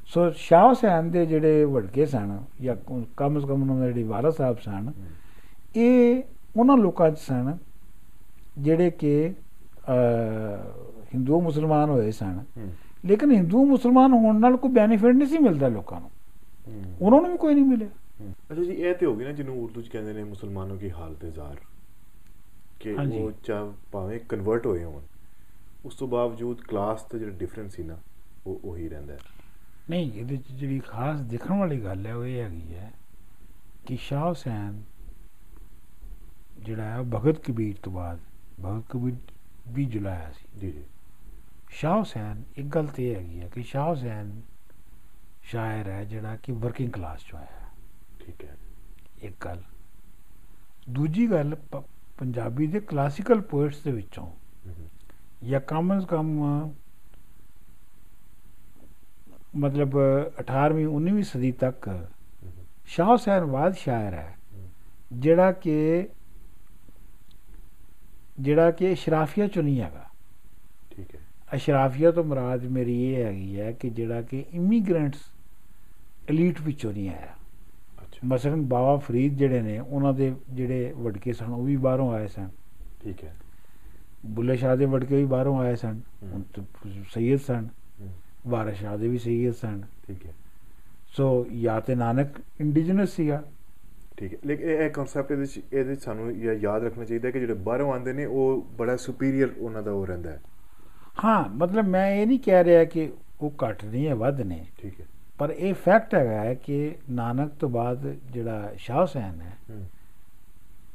so Shah Hussain ਦੇ ਜਿਹੜੇ ਵੜਕੇ ਸਨ ਜਾਂ ਕਮ ਸੇ ਕਮ ਉਹਨਾਂ ਦੇ ਜਿਹੜੇ ਵਾਲਾ ਸਾਹਿਬ ਸਨ ਇਹ ਉਹਨਾਂ ਲੋਕਾਂ 'ਚ ਸਨ ਜਿਹੜੇ ਕਿ ਹਿੰਦੂ ਮੁਸਲਮਾਨ ਹੋਏ ਸਨ। ਲੇਕਿਨ ਹਿੰਦੂ ਮੁਸਲਮਾਨ ਹੋਣ ਨਾਲ ਕੋਈ ਬੈਨੀਫਿਟ ਨਹੀਂ ਸੀ ਮਿਲਦਾ ਲੋਕਾਂ ਨੂੰ। ਉਹਨਾਂ ਨੂੰ ਵੀ ਕੋਈ ਨਹੀਂ ਮਿਲਿਆ। ਅੱਛਾ ਜੀ ਇਹ ਤੇ ਹੋ ਗਈ ਨਾ ਜਿਹਨੂੰ ਉਰਦੂ ਚ ਕਹਿੰਦੇ ਨੇ ਮੁਸਲਮਾਨੋਂ ਕੀ ਹਾਲਤ ਜ਼ਾਰ ਕਿ। ਉਹ ਚਾ ਭਾਵੇਂ ਕਨਵਰਟ ਹੋਏ ਹੋਣ ਉਸ ਤੋਂ ਬਾਵਜੂਦ ਕਲਾਸ ਤੇ ਜਿਹੜਾ ਡਿਫਰੈਂਸ ਸੀ ਨਾ ਉਹ ਉਹੀ ਰਹਿੰਦਾ ਹੈ। ਨਹੀਂ ਇਹਦੇ 'ਚ ਜਿਹੜੀ ਖਾਸ ਦੇਖਣ ਵਾਲੀ ਗੱਲ ਹੈ ਉਹ ਇਹ ਹੈਗੀ ਹੈ ਕਿ ਸ਼ਾਹ ਹੁਸੈਨ ਜਿਹੜਾ ਹੈ ਭਗਤ ਕਬੀਰ ਤੋਂ ਬਾਅਦ ਭਗਤ ਕਬੀਰ ਵੀ ਜੁਲਾਇਆ ਸੀ। ਜੀ ਜੀ। ਸ਼ਾਹ ਹੁਸੈਨ ਇੱਕ ਗੱਲ ਤੇ ਹੈਗੀ ਹੈ ਕਿ ਸ਼ਾਹ ਹੁਸੈਨ ਸ਼ਾਇਰ ਹੈ ਜਿਹੜਾ ਕਿ ਵਰਕਿੰਗ ਕਲਾਸ ਚੋਂ ਆਇਆ। ਠੀਕ ਹੈ। ਇੱਕ ਗੱਲ। ਦੂਜੀ ਗੱਲ ਪੰਜਾਬੀ ਦੇ ਕਲਾਸੀਕਲ ਪੋਇਟਸ ਦੇ ਵਿੱਚੋਂ ਜਾਂ ਕਮ ਅਜ਼ ਕਮ ਮਤਲਬ 18ਵੀਂ 19ਵੀਂ ਸਦੀ ਤੱਕ ਸ਼ਾਹ ਹੁਸੈਨ ਬਾਦ ਸ਼ਾਇਰ ਹੈ ਜਿਹੜਾ ਕਿ ਜਿਹੜਾ ਕਿ ਅਸ਼ਰਾਫੀਆ ਚੋਂ ਨਹੀਂ ਹੈਗਾ। ਠੀਕ ਹੈ। ਅਸ਼ਰਾਫੀਆ ਤੋਂ ਮੁਰਾਦ ਮੇਰੀ ਇਹ ਹੈਗੀ ਹੈ ਕਿ ਜਿਹੜਾ ਕਿ ਇਮੀਗ੍ਰੈਂਟਸ ਐਲੀਟ ਵਿੱਚੋਂ ਨਹੀਂ ਆਇਆ। ਮਸਲਨ ਬਾਬਾ ਫਰੀਦ ਜਿਹੜੇ ਨੇ ਉਹਨਾਂ ਦੇ ਜਿਹੜੇ ਵਡਕੇ ਸਨ ਉਹ ਵੀ ਬਾਹਰੋਂ ਆਏ ਸਨ। ਠੀਕ ਹੈ। ਬੁੱਲੇ ਸ਼ਾਹ ਦੇ ਵਡਕੇ ਵੀ ਬਾਹਰੋਂ ਆਏ ਸਨ। ਸੈਯਦ ਸਨ। ਵਾਰਿਸ ਸ਼ਾਹ ਦੇ ਵੀ ਸੈਯਦ ਸਨ। ਠੀਕ ਹੈ। ਸੋ ਜਾਂ ਤੇ ਨਾਨਕ ਇੰਡੀਜਨਸ ਸੀਗਾ। ਠੀਕ ਹੈ। ਲੇਕਿਨ ਇਹ ਕਨਸੈਪਟ ਇਹਦੇ ਚ ਇਹਦੇ ਸਾਨੂੰ ਯਾ- ਯਾਦ ਰੱਖਣਾ ਚਾਹੀਦਾ ਕਿ ਜਿਹੜੇ ਬਾਹਰੋਂ ਆਉਂਦੇ ਨੇ ਉਹ ਬੜਾ ਸੁਪੀਰੀਅਰ ਉਹਨਾਂ ਦਾ ਉਹ ਰਹਿੰਦਾ ਹੈ। ਹਾਂ ਮਤਲਬ ਮੈਂ ਇਹ ਨਹੀਂ ਕਹਿ ਰਿਹਾ ਕਿ ਉਹ ਘੱਟ ਨਹੀਂ ਹੈ ਵੱਧ ਨੇ। ਠੀਕ ਹੈ। ਪਰ ਇਹ ਫੈਕਟ ਹੈਗਾ ਹੈ ਕਿ ਨਾਨਕ ਤੋਂ ਬਾਅਦ ਜਿਹੜਾ ਸ਼ਾਹ ਹੁਸੈਨ ਹੈ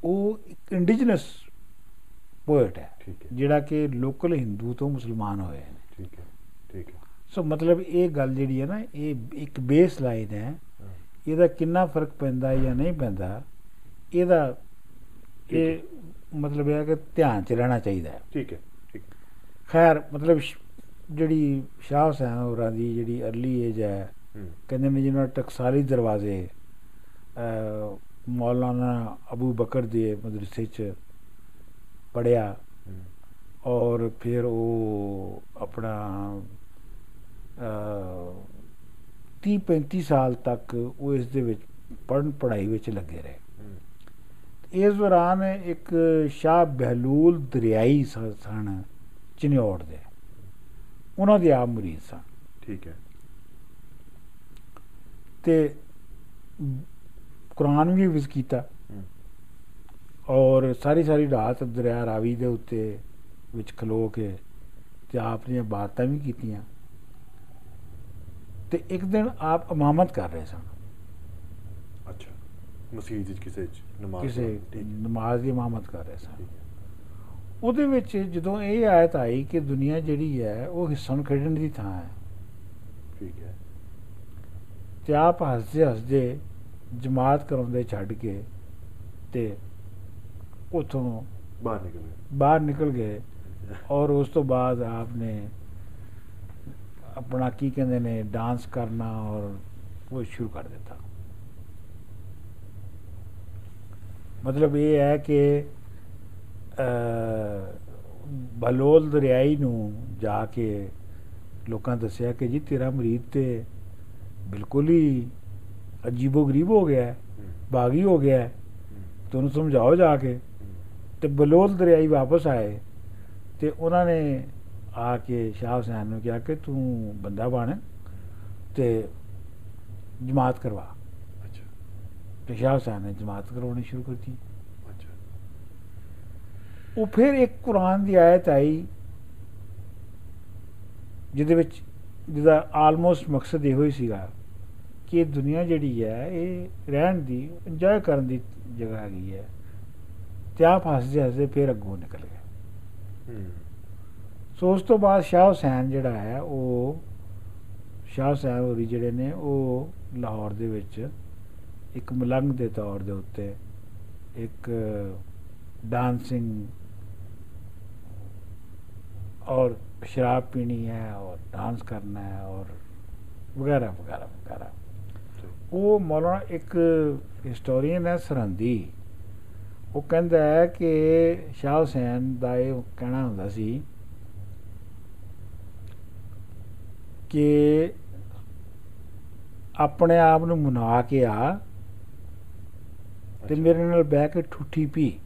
ਉਹ ਇੱਕ ਇੰਡੀਜਨਸ ਪੋਇਟ ਹੈ ਜਿਹੜਾ ਕਿ ਲੋਕਲ ਹਿੰਦੂ ਤੋਂ ਮੁਸਲਮਾਨ ਹੋਏ ਨੇ। ਠੀਕ ਹੈ ਠੀਕ ਹੈ। ਸੋ ਮਤਲਬ ਇਹ ਗੱਲ ਜਿਹੜੀ ਹੈ ਨਾ ਇਹ ਇੱਕ ਬੇਸ ਲਾਈਨ ਹੈ। ਇਹਦਾ ਕਿੰਨਾ ਫ਼ਰਕ ਪੈਂਦਾ ਹੈ ਜਾਂ ਨਹੀਂ ਪੈਂਦਾ ਇਹਦਾ। ਇਹ ਮਤਲਬ ਇਹ ਹੈ ਕਿ ਧਿਆਨ ਚ ਰਹਿਣਾ ਚਾਹੀਦਾ ਹੈ। ਠੀਕ ਹੈ ਠੀਕ ਖੈਰ ਮਤਲਬ ਜਿਹੜੀ ਸ਼ਾਹ ਹੁਸੈਨ ਹੋਰਾਂ ਦੀ ਜਿਹੜੀ ਅਰਲੀ ਏਜ ਹੂੰ ਕਹਿੰਦੇ ਨੇ ਜਿਹਨਾਂ ਟਕਸਾਲੀ ਦਰਵਾਜ਼ੇ ਅਹ, ਮੌਲਾਨਾ ਅਬੂ ਬਕਰ ਦੇ ਮਦਰਸੇ 'ਚ ਪੜਿਆ ਹੂੰ ਔਰ ਫਿਰ ਉਹ ਆਪਣਾ 30 35 ਸਾਲ ਤੱਕ ਉਹ ਇਸ ਦੇ ਵਿੱਚ ਪੜ੍ਹਨ ਪੜ੍ਹਾਈ ਵਿੱਚ ਲੱਗੇ ਰਹੇ। ਹੂੰ ਇਸ ਦੌਰਾਨ ਇੱਕ ਸ਼ਾਹ ਬਹਿਲੂਲ ਦਰਿਆਈ ਸ- ਸਨ ਚਨਿਓੜ ਦੇ। ਉਹਨਾਂ ਦੇ ਆਪ ਮੁਰੀਦ ਸਨ। ਠੀਕ ਹੈ। ਤੇ ਕੁਰਾਨ ਵੀ ਵਿਜ਼ ਕੀਤਾ। ਔਰ ਸਾਰੀ ਸਾਰੀ ਰਾਤ ਦਰਿਆ ਰਾਵੀ ਦੇ ਉੱਤੇ ਵਿੱਚ ਖਲੋ ਕੇ ਤੇ ਆਪ ਦੀਆਂ ਬਾਤਾਂ ਵੀ ਕੀਤੀਆਂ। ਤੇ ਇੱਕ ਦਿਨ ਆਪ ਇਮਾਮਤ ਕਰ ਰਹੇ ਸਨ। ਅੱਛਾ। ਮਸਜਿਦ ਵਿੱਚ ਕਿਸੇ ਨਮਾਜ਼ ਕਿਸੇ ਨਮਾਜ਼ ਦੀ ਇਮਾਮਤ ਕਰ ਰਹੇ ਸਨ। ਉਹਦੇ ਵਿੱਚ ਜਦੋਂ ਇਹ ਆਇਤ ਆਈ ਕਿ ਦੁਨੀਆ ਜਿਹੜੀ ਹੈ ਉਹ ਹਿੱਸਣ ਖੇਡਣ ਦੀ ਥਾਂ ਹੈ। ਠੀਕ ਹੈ। ਤੇ ਆਪ ਹੱਸਦੇ ਹੱਸਦੇ ਜਮਾਤ ਕਰਾਉਂਦੇ ਛੱਡ ਕੇ ਤੇ ਉਥੋਂ ਬਾਹਰ ਨਿਕਲ ਗਏ। ਬਾਹਰ ਨਿਕਲ ਗਏ ਔਰ ਉਸ ਤੋਂ ਬਾਅਦ ਆਪ ਨੇ ਆਪਣਾ ਕੀ ਕਹਿੰਦੇ ਨੇ ਡਾਂਸ ਕਰਨਾ ਔਰ ਉਹ ਸ਼ੁਰੂ ਕਰ ਦਿੱਤਾ। ਮਤਲਬ ਇਹ ਹੈ ਕਿ ਅ, ਬਲੋਲ ਦਰਿਆਈ ਨੂੰ ਜਾ ਕੇ ਲੋਕਾਂ ਦੱਸਿਆ ਕਿ ਜੀ ਤੇਰਾ ਮਰੀਦ ਤੇ ਬਿਲਕੁਲ ਹੀ ਅਜੀਬੋ ਗਰੀਬ ਹੋ ਗਿਆ ਹੈ ਬਾਗੀ ਹੋ ਗਿਆ ਹੈ। ਹੂੰ, ਤੁਹਾਨੂੰ ਸਮਝਾਓ ਜਾ ਕੇ। ਤੇ ਬਲੋਲ ਦਰਿਆਈ ਵਾਪਸ ਆਏ। ਤੇ ਉਹਨਾਂ ਨੇ ਆ ਕੇ ਸ਼ਾਹ ਹੁਸੈਨ ਨੂੰ ਕਿਹਾ ਕਿ ਤੂੰ ਬੰਦਾ ਬਣ ਤੇ ਜਮਾਤ ਕਰਵਾ। ਅੱਛਾ। ਤੇ ਸ਼ਾਹ ਹੁਸੈਨ ਨੇ ਜਮਾਤ ਕਰਵਾਉਣੀ ਸ਼ੁਰੂ ਕਰਤੀ। ਅੱਛਾ। ਉਹ ਫਿਰ ਇੱਕ ਕੁਰਾਨ ਦੀ ਆਇਤ ਆਈ ਜਿਹਦੇ ਵਿੱਚ ਜਿਹਦਾ ਆਲਮੋਸਟ ਮਕਸਦ ਇਹੋ ਹੀ ਸੀਗਾ ਕਿ ਇਹ ਦੁਨੀਆ ਜਿਹੜੀ ਹੈ ਇਹ ਰਹਿਣ ਦੀ ਇੰਜੋਏ ਕਰਨ ਦੀ ਜਗ੍ਹਾ ਹੈਗੀ ਹੈ। ਤੇ ਆਪ ਹੱਸਦੇ ਹੱਸਦੇ ਫਿਰ ਅੱਗੋਂ ਨਿਕਲ ਗਏ। ਹੂੰ। ਸੋ ਉਸ ਤੋਂ ਬਾਅਦ ਸ਼ਾਹ ਹੁਸੈਨ ਜਿਹੜਾ ਹੈ ਉਹ ਸ਼ਾਹ ਹੁਸੈਨ ਹੋਰੀ ਜਿਹੜੇ ਨੇ ਉਹ ਲਾਹੌਰ ਦੇ ਵਿੱਚ ਇੱਕ ਮਲੰਗ ਦੇ ਤੌਰ ਦੇ ਉੱਤੇ ਇੱਕ ਡਾਂਸਿੰਗ ਔਰ ਸ਼ਰਾਬ ਪੀਣੀ ਹੈ ਔਰ ਡਾਂਸ ਕਰਨਾ ਹੈ ਔਰ ਵਗੈਰਾ ਵਗੈਰਾ ਵਗੈਰਾ। ਉਹ ਮੌਲਾਨਾ ਇੱਕ ਹਿਸਟੋਰੀਅਨ ਹੈ ਸਰਹੰਦੀ। ਉਹ ਕਹਿੰਦਾ ਹੈ ਕਿ ਸ਼ਾਹ ਹੁਸੈਨ ਦਾ ਇਹ ਕਹਿਣਾ ਹੁੰਦਾ ਸੀ ਕਿ ਆਪਣੇ ਆਪ ਨੂੰ ਮਨਾ ਕੇ ਆ ਤੇ। ਮੇਰੇ ਨਾਲ ਬਹਿ ਕੇ ਠੁੱਠੀ ਪੀ।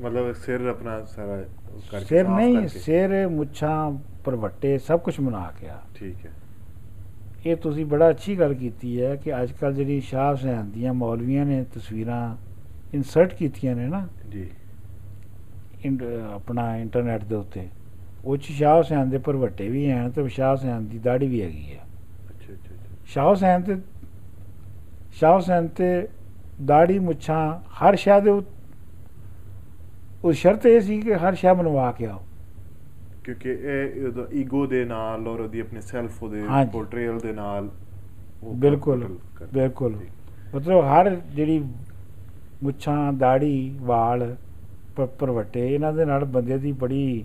ਮਤਲਬ ਸਿਰ ਆਪਣਾ ਸਾਰਾ ਕਰਕੇ ਸਿਰ ਨਹੀਂ। ਸਿਰ ਮੁੱਛਾਂ ਪਰਵੱਟੇ ਸਭ ਕੁਝ ਮਨਾ ਕੇ ਆ। ਠੀਕ ਹੈ। ਇਹ ਤੁਸੀਂ ਬੜਾ ਅੱਛੀ ਗੱਲ ਕੀਤੀ ਹੈ ਕਿ ਅੱਜ ਕੱਲ ਜਿਹੜੀ ਸ਼ਾਹ ਹੁਸੈਨ ਦੀਆਂ ਮੌਲਵੀਆਂ ਨੇ ਤਸਵੀਰਾਂ ਇਨਸਰਟ ਕੀਤੀਆਂ ਨੇ ਨਾ ਜੀ। ਆਪਣਾ ਇੰਟਰਨੈਟ ਦੇ ਉੱਤੇ ਉਹ 'ਚ ਸ਼ਾਹ ਹੁਸੈਨ ਦੇ ਪਰਵੱਟੇ ਵੀ ਹਨ ਤੇ ਸ਼ਾਹ ਹੁਸੈਨ ਦੀ ਦਾੜੀ ਵੀ ਹੈਗੀ ਹੈ ਅੱਛਾ ਅੱਛਾ ਸ਼ਾਹ ਹੁਸੈਨ ਤੇ ਸ਼ਾਹ ਹੁਸੈਨ ਤੇ ਦਾੜੀ ਮੁੱਛਾਂ ਹਰ ਸ਼ਾਹ ਦੇ ਉਹ ਸ਼ਰਤ ਇਹ ਸੀ ਕਿ ਹਰ ਸ਼ਾਹ ਬਣਵਾ ਕੇ ਆਓ। ਕਿਉਂਕਿ ਇਹ ਉਹਦਾ ਈਗੋ ਦੇ ਨਾਲ ਔਰ ਉਹਦੀ ਆਪਣੀ ਸੈਲਫ ਉਹਦੇ। ਪੋਰਟਰੇਲ ਦੇ ਨਾਲ ਬਿਲਕੁਲ। ਬਿਲਕੁਲ। ਮਤਲਬ ਹਰ ਜਿਹੜੀ ਮੁੱਛਾਂ ਦਾੜੀ ਵਾਲ ਪਰਵੱਟੇ ਇਹਨਾਂ ਦੇ ਨਾਲ ਬੰਦੇ ਦੀ ਬੜੀ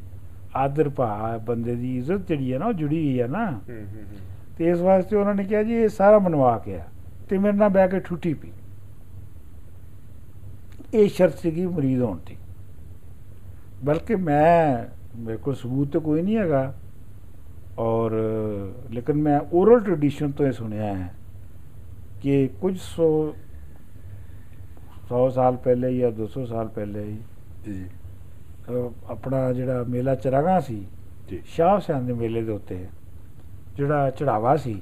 ਆਦਰ ਭਾ ਬੰਦੇ ਦੀ ਇੱਜ਼ਤ ਜਿਹੜੀ ਹੈ ਨਾ ਉਹ ਜੁੜੀ ਹੋਈ ਹੈ ਨਾ ਤੇ ਇਸ ਵਾਸਤੇ ਉਹਨਾਂ ਨੇ ਕਿਹਾ ਜੀ ਇਹ ਸਾਰਾ ਬਣਵਾ ਕੇ ਆ ਤੇ ਮੇਰੇ ਨਾਲ ਬਹਿ ਕੇ ਠੁੱਟੀ ਪੀ ਇਹ ਸ਼ਰਤ ਸੀਗੀ ਮਰੀਜ਼ ਹੋਣ ਦੀ ਬਲਕਿ ਮੈਂ ਮੇਰੇ ਕੋਲ ਸਬੂਤ ਤਾਂ ਕੋਈ ਨਹੀਂ ਹੈਗਾ ਔਰ ਲੇਕਿਨ ਮੈਂ ਓਰਲ ਟ੍ਰੈਡੀਸ਼ਨ ਤੋਂ ਇਹ ਸੁਣਿਆ ਹੈ ਕਿ ਕੁਝ ਸੌ 100 ਸਾਲ ਪਹਿਲੇ ਜਾਂ 200 ਸਾਲ ਪਹਿਲੇ ਜੀ ਆਪਣਾ ਜਿਹੜਾ ਮੇਲਾ ਚਰਾਗਾ ਸੀ ਜੀ ਸ਼ਾਹ ਹੁਸੈਨ ਦੇ ਮੇਲੇ ਦੇ ਉੱਤੇ ਜਿਹੜਾ ਚੜਾਵਾ ਸੀ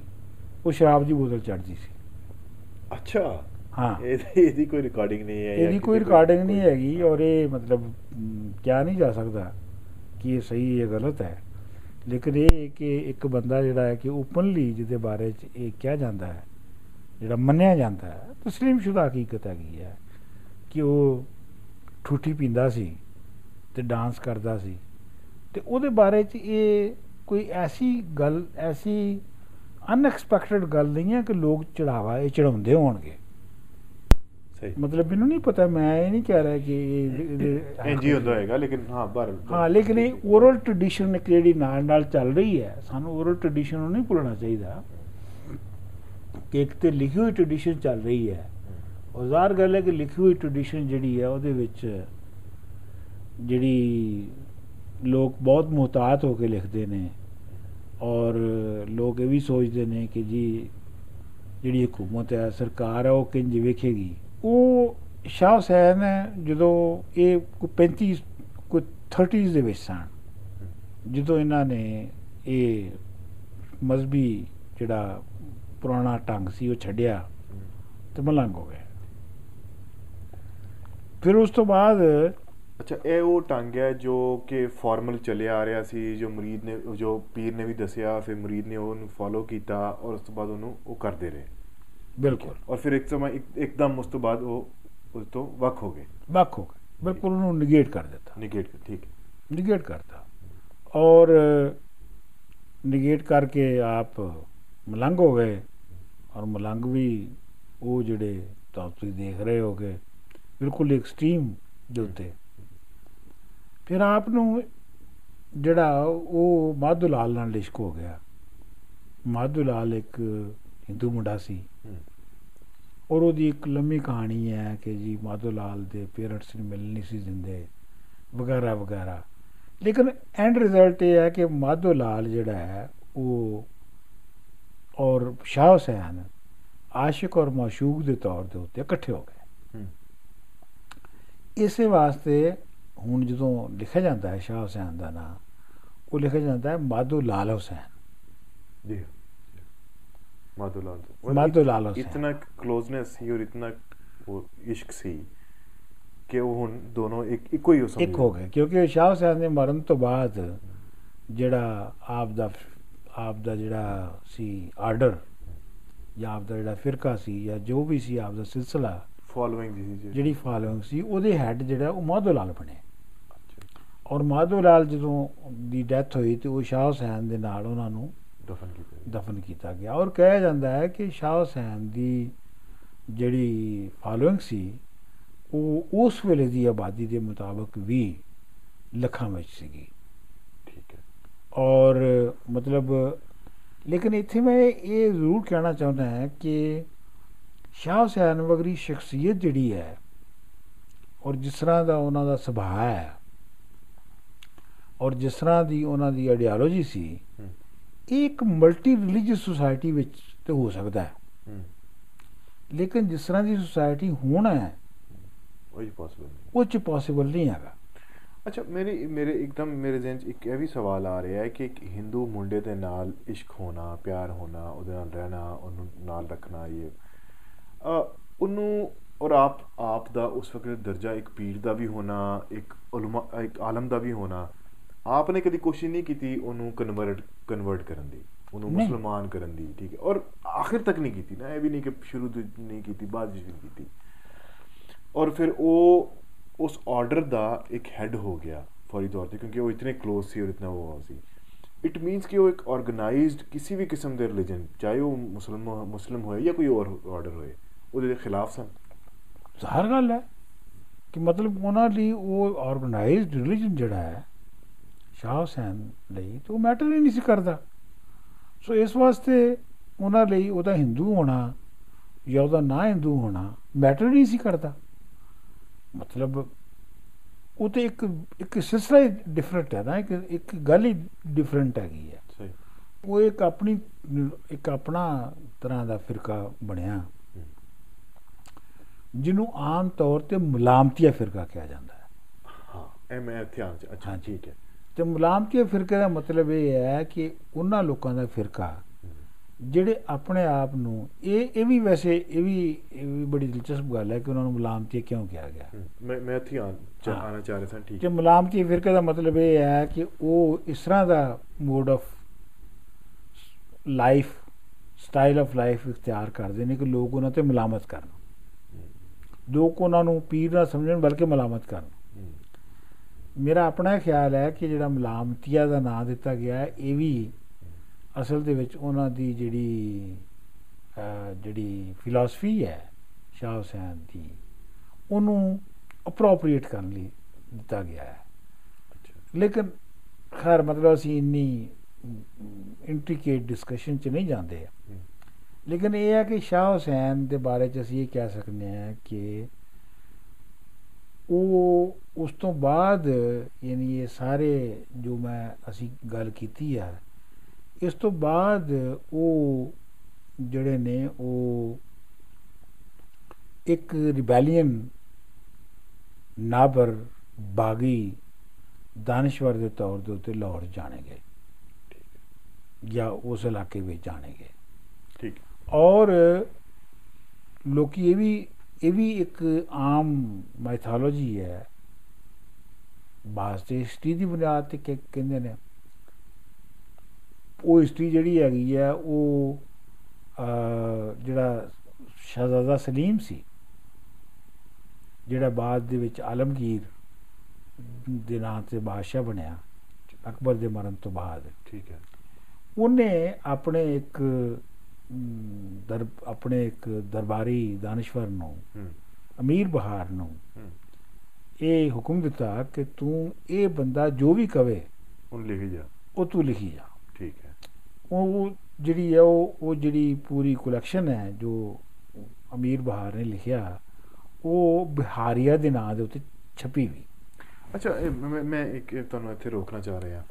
ਉਹ ਸ਼ਰਾਬ ਦੀ ਬੋਤਲ ਚੜਦੀ ਸੀ ਅੱਛਾ ਹਾਂ ਇਹਦੀ ਕੋਈ ਰਿਕਾਰਡਿੰਗ ਨਹੀਂ ਹੈ ਇਹਦੀ ਕੋਈ ਰਿਕਾਰਡਿੰਗ ਨਹੀਂ ਹੈਗੀ ਔਰ ਇਹ ਮਤਲਬ ਕਿਹਾ ਨਹੀਂ ਜਾ ਸਕਦਾ ਕਿ ਇਹ ਸਹੀ ਹੈ ਗਲਤ ਹੈ। ਲੇਕਿਨ ਇਹ ਹੈ ਕਿ ਇੱਕ ਬੰਦਾ ਜਿਹੜਾ ਹੈ ਕਿ ਓਪਨਲੀ ਜਿਹਦੇ ਬਾਰੇ ਚ ਇਹ ਕਿਹਾ ਜਾਂਦਾ ਹੈ, ਜਿਹੜਾ ਮੰਨਿਆ ਜਾਂਦਾ ਹੈ, ਤਸਲੀਮਸ਼ੁਦਾ ਹਕੀਕਤ ਹੈਗੀ ਹੈ ਕਿ ਉਹ ਠੂਠੀ ਪੀਂਦਾ ਸੀ ਤੇ ਡਾਂਸ ਕਰਦਾ ਸੀ। ਤੇ ਉਹਦੇ ਬਾਰੇ ਚ ਇਹ ਕੋਈ ਐਸੀ ਗੱਲ, ਐਸੀ ਅਨਐਕਸਪੈਕਟਡ ਗੱਲ ਨਹੀਂ ਹੈ ਕਿ ਲੋਕ ਚੜਾਵਾ ਇਹ ਚੜਾਉਂਦੇ ਹੋਣਗੇ। ਸਹੀ। ਮਤਲਬ ਮੈਨੂੰ ਨਹੀਂ ਪਤਾ ਮੈਂ ਇਹ ਨਹੀਂ ਕਹਿ ਰਿਹਾ ਕਿ ਹੀ ਹੁੰਦਾ ਹੋਏਗਾ ਲੇਕਿਨ ਹਾਂ ਪਰ ਹਾਂ ਲੇਕਿਨ ਇਹ ਓਰਲ ਟ੍ਰੈਡੀਸ਼ਨ ਇੱਕ ਜਿਹੜੀ ਨਾਲ ਨਾਲ ਚੱਲ ਰਹੀ ਹੈ ਸਾਨੂੰ ਓਰਲ ਟ੍ਰੈਡੀਸ਼ਨ ਨੂੰ ਨਹੀਂ ਭੁੱਲਣਾ ਚਾਹੀਦਾ ਕਿ ਇੱਕ ਤੇ ਲਿਖੀ ਹੋਈ ਟ੍ਰੈਡੀਸ਼ਨ ਚੱਲ ਰਹੀ ਹੈ। ਔਰ ਜ਼ਾਹਰ ਗੱਲ ਹੈ ਕਿ ਲਿਖੀ ਹੋਈ ਟ੍ਰੈਡੀਸ਼ਨ ਜਿਹੜੀ ਹੈ ਉਹਦੇ ਵਿੱਚ ਜਿਹੜੀ ਲੋਕ ਬਹੁਤ ਮੁਹਤਾਤ ਹੋ ਕੇ ਲਿਖਦੇ ਨੇ ਔਰ ਲੋਕ ਇਹ ਵੀ ਸੋਚਦੇ ਨੇ ਕਿ ਜੀ ਜਿਹੜੀ ਹਕੂਮਤ ਹੈ ਸਰਕਾਰ ਹੈ ਉਹ ਕਿੰਜ ਵੇਖੇਗੀ? ਉਹ ਸ਼ਾਹ ਹੁਸੈਨ ਜਦੋਂ ਇਹ ਕੋਈ 35 ਕੋਈ 30s ਦੇ ਵਿੱਚ ਸਨ, ਜਦੋਂ ਇਹਨਾਂ ਨੇ ਇਹ ਮਜ਼ਬੀ ਜਿਹੜਾ ਪੁਰਾਣਾ ਢੰਗ ਸੀ, ਉਹ ਛੱਡਿਆ ਤੇ ਮਲੰਗ ਹੋ ਗਏ ਫਿਰ ਉਸ ਤੋਂ ਬਾਅਦ ਅੱਛਾ, ਇਹ ਉਹ ਟੰਗ ਹੈ ਜੋ ਕਿ ਫਾਰਮਲ ਚੱਲਿਆ ਆ ਰਿਹਾ ਸੀ, ਜੋ ਮੁਰੀਦ ਨੇ, ਜੋ ਪੀਰ ਨੇ ਵੀ ਦੱਸਿਆ, ਫਿਰ ਮੁਰੀਦ ਨੇ ਉਹਨੂੰ ਫੋਲੋ ਕੀਤਾ ਔਰ ਉਸ ਤੋਂ ਬਾਅਦ ਉਹਨੂੰ ਉਹ ਕਰਦੇ ਰਹੇ। ਬਿਲਕੁਲ। ਔਰ ਫਿਰ ਇੱਕ ਸਮਾਂ ਇੱਕ- ਇੱਕਦਮ ਉਸ ਤੋਂ ਬਾਅਦ ਉਹ ਉਸ ਤੋਂ ਵੱਖ ਹੋ ਗਏ। ਵੱਖ ਹੋ ਗਏ। ਬਿਲਕੁਲ ਉਹਨੂੰ ਨਿਗੇਟ ਕਰ ਦਿੱਤਾ। ਨਿਗੇਟ ਠੀਕ ਨਿਗੇਟ ਕਰਤਾ ਔਰ ਨਿਗੇਟ ਕਰਕੇ ਆਪ ਮਲੰਗ ਹੋ ਗਏ। ਔਰ ਮਲੰਗ ਵੀ ਉਹ ਜਿਹੜੇ ਤਾਂ ਤੁਸੀਂ ਦੇਖ ਰਹੇ ਹੋਗੇ ਬਿਲਕੁਲ ਐਕਸਟ੍ਰੀਮ ਦੇ ਉੱਤੇ। ਫਿਰ ਆਪ ਨੂੰ ਜਿਹੜਾ ਉਹ ਮਾਧੂ ਲਾਲ ਨਾਲ ਲਿਸ਼ਕ ਹੋ ਗਿਆ। ਮਾਧੂ ਲਾਲ ਇੱਕ ਹਿੰਦੂ ਮੁੰਡਾ ਸੀ। ਔਰ ਉਹਦੀ ਇੱਕ ਲੰਮੀ ਕਹਾਣੀ ਹੈ ਕਿ ਜੀ ਮਾਧੋ ਲਾਲ ਦੇ ਪੇਰੈਂਟਸ ਨੂੰ ਮਿਲ ਨਹੀਂ ਸੀ ਦਿੰਦੇ ਵਗੈਰਾ ਵਗੈਰਾ। ਲੇਕਿਨ ਐਂਡ ਰਿਜ਼ਲਟ ਇਹ ਹੈ ਕਿ ਮਾਧੋ ਲਾਲ ਜਿਹੜਾ ਹੈ ਉਹ ਔਰ ਸ਼ਾਹ ਹੁਸੈਨ ਆਸ਼ਿਕ ਔਰ ਮਾਸ਼ੂਕ ਦੇ ਤੌਰ ਦੇ ਉੱਤੇ ਇਕੱਠੇ ਹੋ ਗਏ। ਇਸੇ ਵਾਸਤੇ ਹੁਣ ਜਦੋਂ ਲਿਖਿਆ ਜਾਂਦਾ ਹੈ ਸ਼ਾਹ ਹੁਸੈਨ ਦਾ ਨਾਮ ਉਹ ਲਿਖਿਆ ਜਾਂਦਾ ਹੈ ਮਾਧੋ ਲਾਲ ਹੁਸੈਨ। ਜੀ। ਤੋਂ। ਮਾਧੋ ਲਾਲ ਹੁਸੈਨ ਇਤਨਾ ਕਲੋਜ਼ਨੈਸ ਸੀ ਔਰ ਇਤਨਾ ਉਹ ਇਸ਼ਕ ਸੀ ਕਿ ਉਹ ਹੁਣ ਦੋਨੋਂ ਇੱਕ ਇੱਕੋ ਹੀ ਹੋ ਸਮਝ ਇੱਕ ਹੋ ਗਏ ਕਿਉਂਕਿ ਸ਼ਾਹ ਹੁਸੈਨ ਦੇ ਮਰਨ ਤੋਂ ਬਾਅਦ ਜਿਹੜਾ ਆਪ ਦਾ ਆਪ ਦਾ ਜਿਹੜਾ ਸੀ ਆਰਡਰ ਜਾਂ ਆਪ ਦਾ ਜਿਹੜਾ ਫਿਰਕਾ ਸੀ ਜਾਂ ਜੋ ਵੀ ਸੀ ਆਪ ਦਾ ਸਿਲਸਿਲਾ ਫਾਲੋਇੰਗ ਦੀ ਸੀ ਜਿਹੜੀ ਫਾਲੋਇੰਗ ਸੀ ਉਹਦੇ ਹੈੱਡ ਜਿਹੜਾ ਉਹ ਮਾਧੋ ਲਾਲ ਬਣੇ ਔਰ ਮਾਧੋ ਲਾਲ ਜਦੋਂ ਦੀ ਡੈਥ ਹੋਈ ਤੇ ਉਹ ਸ਼ਾਹ ਹੁਸੈਨ ਦੇ ਨਾਲ ਉਹਨਾਂ ਨੂੰ ਦਫਨ ਕੀਤਾ ਦਫਨ ਕੀਤਾ ਗਿਆ। ਔਰ ਕਿਹਾ ਜਾਂਦਾ ਹੈ ਕਿ ਸ਼ਾਹ ਹੁਸੈਨ ਦੀ ਜਿਹੜੀ ਫਾਲੋਇੰਗ ਸੀ ਉਹ ਉਸ ਵੇਲੇ ਦੀ ਆਬਾਦੀ ਦੇ ਮੁਤਾਬਕ ਵੀ ਲੱਖਾਂ ਵਿੱਚ ਸੀਗੀ। ਠੀਕ ਹੈ। ਔਰ ਮਤਲਬ ਲੇਕਿਨ ਇੱਥੇ ਮੈਂ ਇਹ ਜ਼ਰੂਰ ਕਹਿਣਾ ਚਾਹੁੰਦਾ ਹਾਂ ਕਿ ਸ਼ਾਹ ਹੁਸੈਨ ਵਗਰੀ ਸ਼ਖਸੀਅਤ ਜਿਹੜੀ ਹੈ ਔਰ ਜਿਸ ਤਰ੍ਹਾਂ ਦਾ ਉਹਨਾਂ ਦਾ ਸੁਭਾਅ ਹੈ ਔਰ ਜਿਸ ਤਰ੍ਹਾਂ ਦੀ ਉਹਨਾਂ ਦੀ ਆਈਡੀਓਲੋਜੀ ਸੀ ਇਹ ਇੱਕ ਮਲਟੀ ਰਿਲੀਜੀਅਸ ਸੁਸਾਇਟੀ ਵਿੱਚ ਤੇ ਹੋ ਸਕਦਾ ਹੈ। ਲੇਕਿਨ ਜਿਸ ਤਰ੍ਹਾਂ ਦੀ ਸੁਸਾਇਟੀ ਹੋਣਾ ਹੈ ਉਹ ਹੀ ਪੋਸੀਬਲ ਨਹੀਂ। ਉਹ ਚ ਪੋਸੀਬਲ ਨਹੀਂ ਹੈਗਾ। ਅੱਛਾ ਮੇਰੇ ਮੇਰੇ ਇੱਕਦਮ ਮੇਰੇ ਜ਼ਿਹਨ 'ਚ ਇੱਕ ਇਹ ਵੀ ਸਵਾਲ ਆ ਰਿਹਾ ਹੈ ਕਿ ਇੱਕ ਹਿੰਦੂ ਮੁੰਡੇ ਦੇ ਨਾਲ ਇਸ਼ਕ ਹੋਣਾ ਪਿਆਰ ਹੋਣਾ ਉਹਦੇ ਨਾਲ ਰਹਿਣਾ ਉਹਨੂੰ ਨਾਲ ਰੱਖਣਾ ਇਹ ਉਹਨੂੰ ਔਰ ਆਪ ਆਪ ਦਾ ਉਸ ਵਕਤ ਦਰਜਾ ਇੱਕ ਪੀਰ ਦਾ ਵੀ ਹੋਣਾ ਇੱਕ ਉਲਮਾ ਇੱਕ ਆਲਮ ਦਾ ਵੀ ਹੋਣਾ ਆਪ ਨੇ ਕਦੀ ਕੋਸ਼ਿਸ਼ ਨਹੀਂ ਕੀਤੀ ਉਹਨੂੰ ਕਨਵਰਟ ਕਨਵਰਟ ਕਰਨ ਦੀ ਉਹਨੂੰ। ਮੁਸਲਮਾਨ ਕਰਨ ਦੀ ਠੀਕ ਹੈ। ਔਰ ਆਖਿਰ ਤੱਕ ਨਹੀਂ ਕੀਤੀ ਨਾ ਇਹ ਵੀ ਨਹੀਂ ਕਿ ਸ਼ੁਰੂ ਤੋਂ ਨਹੀਂ ਕੀਤੀ ਬਾਅਦ ਵਿੱਚ ਵੀ ਕੀਤੀ। ਔਰ ਫਿਰ ਉਹ ਉਸ ਆਰਡਰ ਦਾ ਇੱਕ ਹੈੱਡ ਹੋ ਗਿਆ ਫੌਰੀ ਤੌਰ ਤੇ ਕਿਉਂਕਿ ਉਹ ਇਤਨੇ ক্লোਜ਼ ਸੀ ਔਰ ਇਤਨਾ ਉਹ ਸੀ। ਇਟ ਮੀਨਸ ਕਿ ਉਹ ਇੱਕ ਆਰਗੇਨਾਈਜ਼ਡ ਕਿਸੇ ਵੀ ਕਿਸਮ ਦੇ ਰਿਲੀਜਨ ਚਾਹੇ ਉਹ ਮੁਸਲਮ ਮੁਸਲਮ ਹੋਏ ਜਾਂ ਕੋਈ ਹੋਰ ਆਰਡਰ ਹੋਏ ਉਹਦੇ ਖਿਲਾਫ ਸਨ। ਜ਼ਾਹਰ ਗੱਲ ਹੈ ਕਿ ਮਤਲਬ ਉਹਨਾਂ ਲਈ ਉਹ ਆਰਗੇਨਾਈਜ਼ਡ ਰਿਲੀਜਨ ਜਿਹੜਾ ਹੈ ਸ਼ਾਹ ਹੁਸੈਨ ਲਈ ਤੇ ਮੈਟਰ ਹੀ ਨਹੀਂ ਸੀ ਕਰਦਾ। ਸੋ ਇਸ ਵਾਸਤੇ ਉਹਨਾਂ ਲਈ ਉਹਦਾ ਹਿੰਦੂ ਹੋਣਾ ਜਾਂ ਉਹਦਾ ਨਾ ਹਿੰਦੂ ਹੋਣਾ ਮੈਟਰ ਨਹੀਂ ਸੀ ਕਰਦਾ। ਮਤਲਬ ਉਹ ਤੇ ਇੱਕ ਇੱਕ ਸਿਲਸਿਲਾ ਹੀ ਡਿਫਰੈਂਟ ਹੈ ਨਾ ਇੱਕ ਇੱਕ ਗੱਲ ਹੀ ਡਿਫਰੈਂਟ ਹੈਗੀ ਹੈ। ਸਹੀ। ਉਹ ਇੱਕ ਆਪਣੀ ਇੱਕ ਆਪਣਾ ਤਰ੍ਹਾਂ ਦਾ ਫਿਰਕਾ ਬਣਿਆ। ਜਿਹਨੂੰ ਆਮ ਤੌਰ ਤੇ ਮੁਲਾਮਤੀਆ ਫਿਰਕਾ ਕਿਹਾ ਜਾਂਦਾ ਹੈ। ਹਾਂ ਇਹ ਮੈਂ ਧਿਆਨ ਚ ਅੱਛਾ। ਠੀਕ ਹੈ। ਤੇ ਮੁਲਾਮਤੀਆ ਫਿਰਕੇ ਦਾ ਮਤਲਬ ਇਹ ਹੈ ਕਿ ਉਹਨਾਂ ਲੋਕਾਂ ਦਾ ਫਿਰਕਾ। ਜਿਹੜੇ ਆਪਣੇ ਆਪ ਨੂੰ ਇਹ ਇਹ ਵੀ ਵੈਸੇ ਇਹ ਵੀ ਇਹ ਵੀ ਬੜੀ ਦਿਲਚਸਪ ਗੱਲ ਹੈ ਕਿ ਉਹਨਾਂ ਨੂੰ ਮੁਲਾਮਤੀਆ ਕਿਉਂ ਕਿਹਾ ਗਿਆ? ਮੈਂ ਮੈਂ ਹਾਂ। ਆਣਾ ਚਾਹ ਰਿਹਾ ਸਾਂ ਠੀਕ ਕਿ ਮੁਲਾਮਤੀ ਫਿਰਕੇ ਦਾ ਮਤਲਬ ਇਹ ਹੈ ਕਿ ਉਹ ਇਸ ਤਰ੍ਹਾਂ ਦਾ mode of lifestyle of life ਇਖਤਿਆਰ ਕਰਦੇ ਨੇ ਕਿ ਲੋਕ ਉਹਨਾਂ ਤੇ ਮਲਾਮਤ ਕਰਨ। ਲੋਕ ਉਹਨਾਂ ਨੂੰ ਪੀਰ ਨਾ ਸਮਝਣ ਬਲਕਿ ਮਲਾਮਤ ਕਰਨ। ਮੇਰਾ ਆਪਣਾ ਖਿਆਲ ਹੈ ਕਿ ਜਿਹੜਾ ਮਲਾਮਤੀਆ ਦਾ ਨਾਮ ਦਿੱਤਾ ਗਿਆ ਹੈ ਇਹ ਵੀ ਅਸਲ ਦੇ ਵਿੱਚ ਉਹਨਾਂ ਦੀ ਜਿਹੜੀ ਜਿਹੜੀ ਫਿਲਾਸਫੀ ਹੈ ਸ਼ਾਹ ਹੁਸੈਨ ਦੀ ਉਹਨੂੰ ਅਪਰੋਪਰੀਏਟ ਕਰਨ ਲਈ ਦਿੱਤਾ ਗਿਆ ਹੈ। ਲੇਕਿਨ ਖੈਰ ਮਤਲਬ ਅਸੀਂ ਇੰਨੀ ਇੰਟ੍ਰਿਕੇਟ ਡਿਸਕਸ਼ਨ ਚ ਨਹੀਂ ਜਾਂਦੇ। ਲੇਕਿਨ ਇਹ ਹੈ ਕਿ ਸ਼ਾਹ ਹੁਸੈਨ ਦੇ ਬਾਰੇ ਚ ਅਸੀਂ ਇਹ ਕਹਿ ਸਕਦੇ ਹਾਂ ਕਿ ਉਹ ਉਸ ਤੋਂ ਬਾਅਦ ਯਾਨੀ ਇਹ ਸਾਰੇ ਜੋ ਮੈਂ ਅਸੀਂ ਗੱਲ ਕੀਤੀ ਆ ਇਸ ਤੋਂ ਬਾਅਦ ਉਹ ਜਿਹੜੇ ਨੇ ਉਹ ਇੱਕ ਰਿਬੈਲੀਅਨ ਨਾਬਰ ਬਾਗੀ ਦਾਨਸ਼ਵਰ ਦੇ ਤੌਰ ਦੇ ਉੱਤੇ ਲਾਹੌਰ ਜਾਣੇ ਗਏ ਜਾਂ ਉਸ ਇਲਾਕੇ ਵਿੱਚ ਜਾਣੇ ਗਏ। ਠੀਕ। ਔਰ ਲੋਕੀ ਇਹ ਵੀ ਇਹ ਵੀ ਇੱਕ ਆਮ ਮਾਈਥੋਲੋਜੀ ਹੈ। ਬਾਸ ਤੇ ਹਿਸਟਰੀ ਦੀ ਬੁਨਿਆਦ ਤੇ ਕਿ- ਕਹਿੰਦੇ ਨੇ ਉਹ ਹਿਸਟਰੀ ਜਿਹੜੀ ਹੈਗੀ ਹੈ ਉਹ ਜਿਹੜਾ ਸ਼ਹਜ਼ਾਦਾ ਸਲੀਮ ਸੀ ਜਿਹੜਾ ਬਾਅਦ ਦੇ ਵਿੱਚ ਆਲਮਗੀਰ ਦੇ ਨਾਂ ਤੇ ਬਾਦਸ਼ਾਹ ਬਣਿਆ ਅਕਬਰ ਦੇ ਮਰਨ ਤੋਂ ਬਾਅਦ। ਠੀਕ ਹੈ। ਉਹਨੇ ਆਪਣੇ ਇੱਕ ਦਰ ਆਪਣੇ ਇੱਕ ਦਰਬਾਰੀ ਦਾਨਸ਼ਵਰ ਨੂੰ ਅਮੀਰ ਬਹਾਰ ਨੂੰ ਇਹ ਹੁਕਮ ਦਿੱਤਾ ਕਿ ਤੂੰ ਇਹ ਬੰਦਾ ਜੋ ਵੀ ਕਵੇ ਹੁਣ ਲਿਖੀ ਜਾ। ਉਹ ਤੂੰ ਲਿਖੀ ਜਾ। ਠੀਕ ਹੈ। ਉਹ ਜਿਹੜੀ ਹੈ ਉਹ ਉਹ ਜਿਹੜੀ ਪੂਰੀ ਕਲੈਕਸ਼ਨ ਹੈ ਜੋ ਅਮੀਰ ਬਹਾਰ ਨੇ ਲਿਖਿਆ ਉਹ ਬਿਹਾਰੀਆ ਦੇ ਨਾਂ ਦੇ ਉੱਤੇ ਛਪੀ ਵੀ ਅੱਛਾ ਮੈਂ ਮੈਂ ਇੱਕ ਤੁਹਾਨੂੰ ਇੱਥੇ ਰੋਕਣਾ ਚਾਹ ਰਿਹਾ।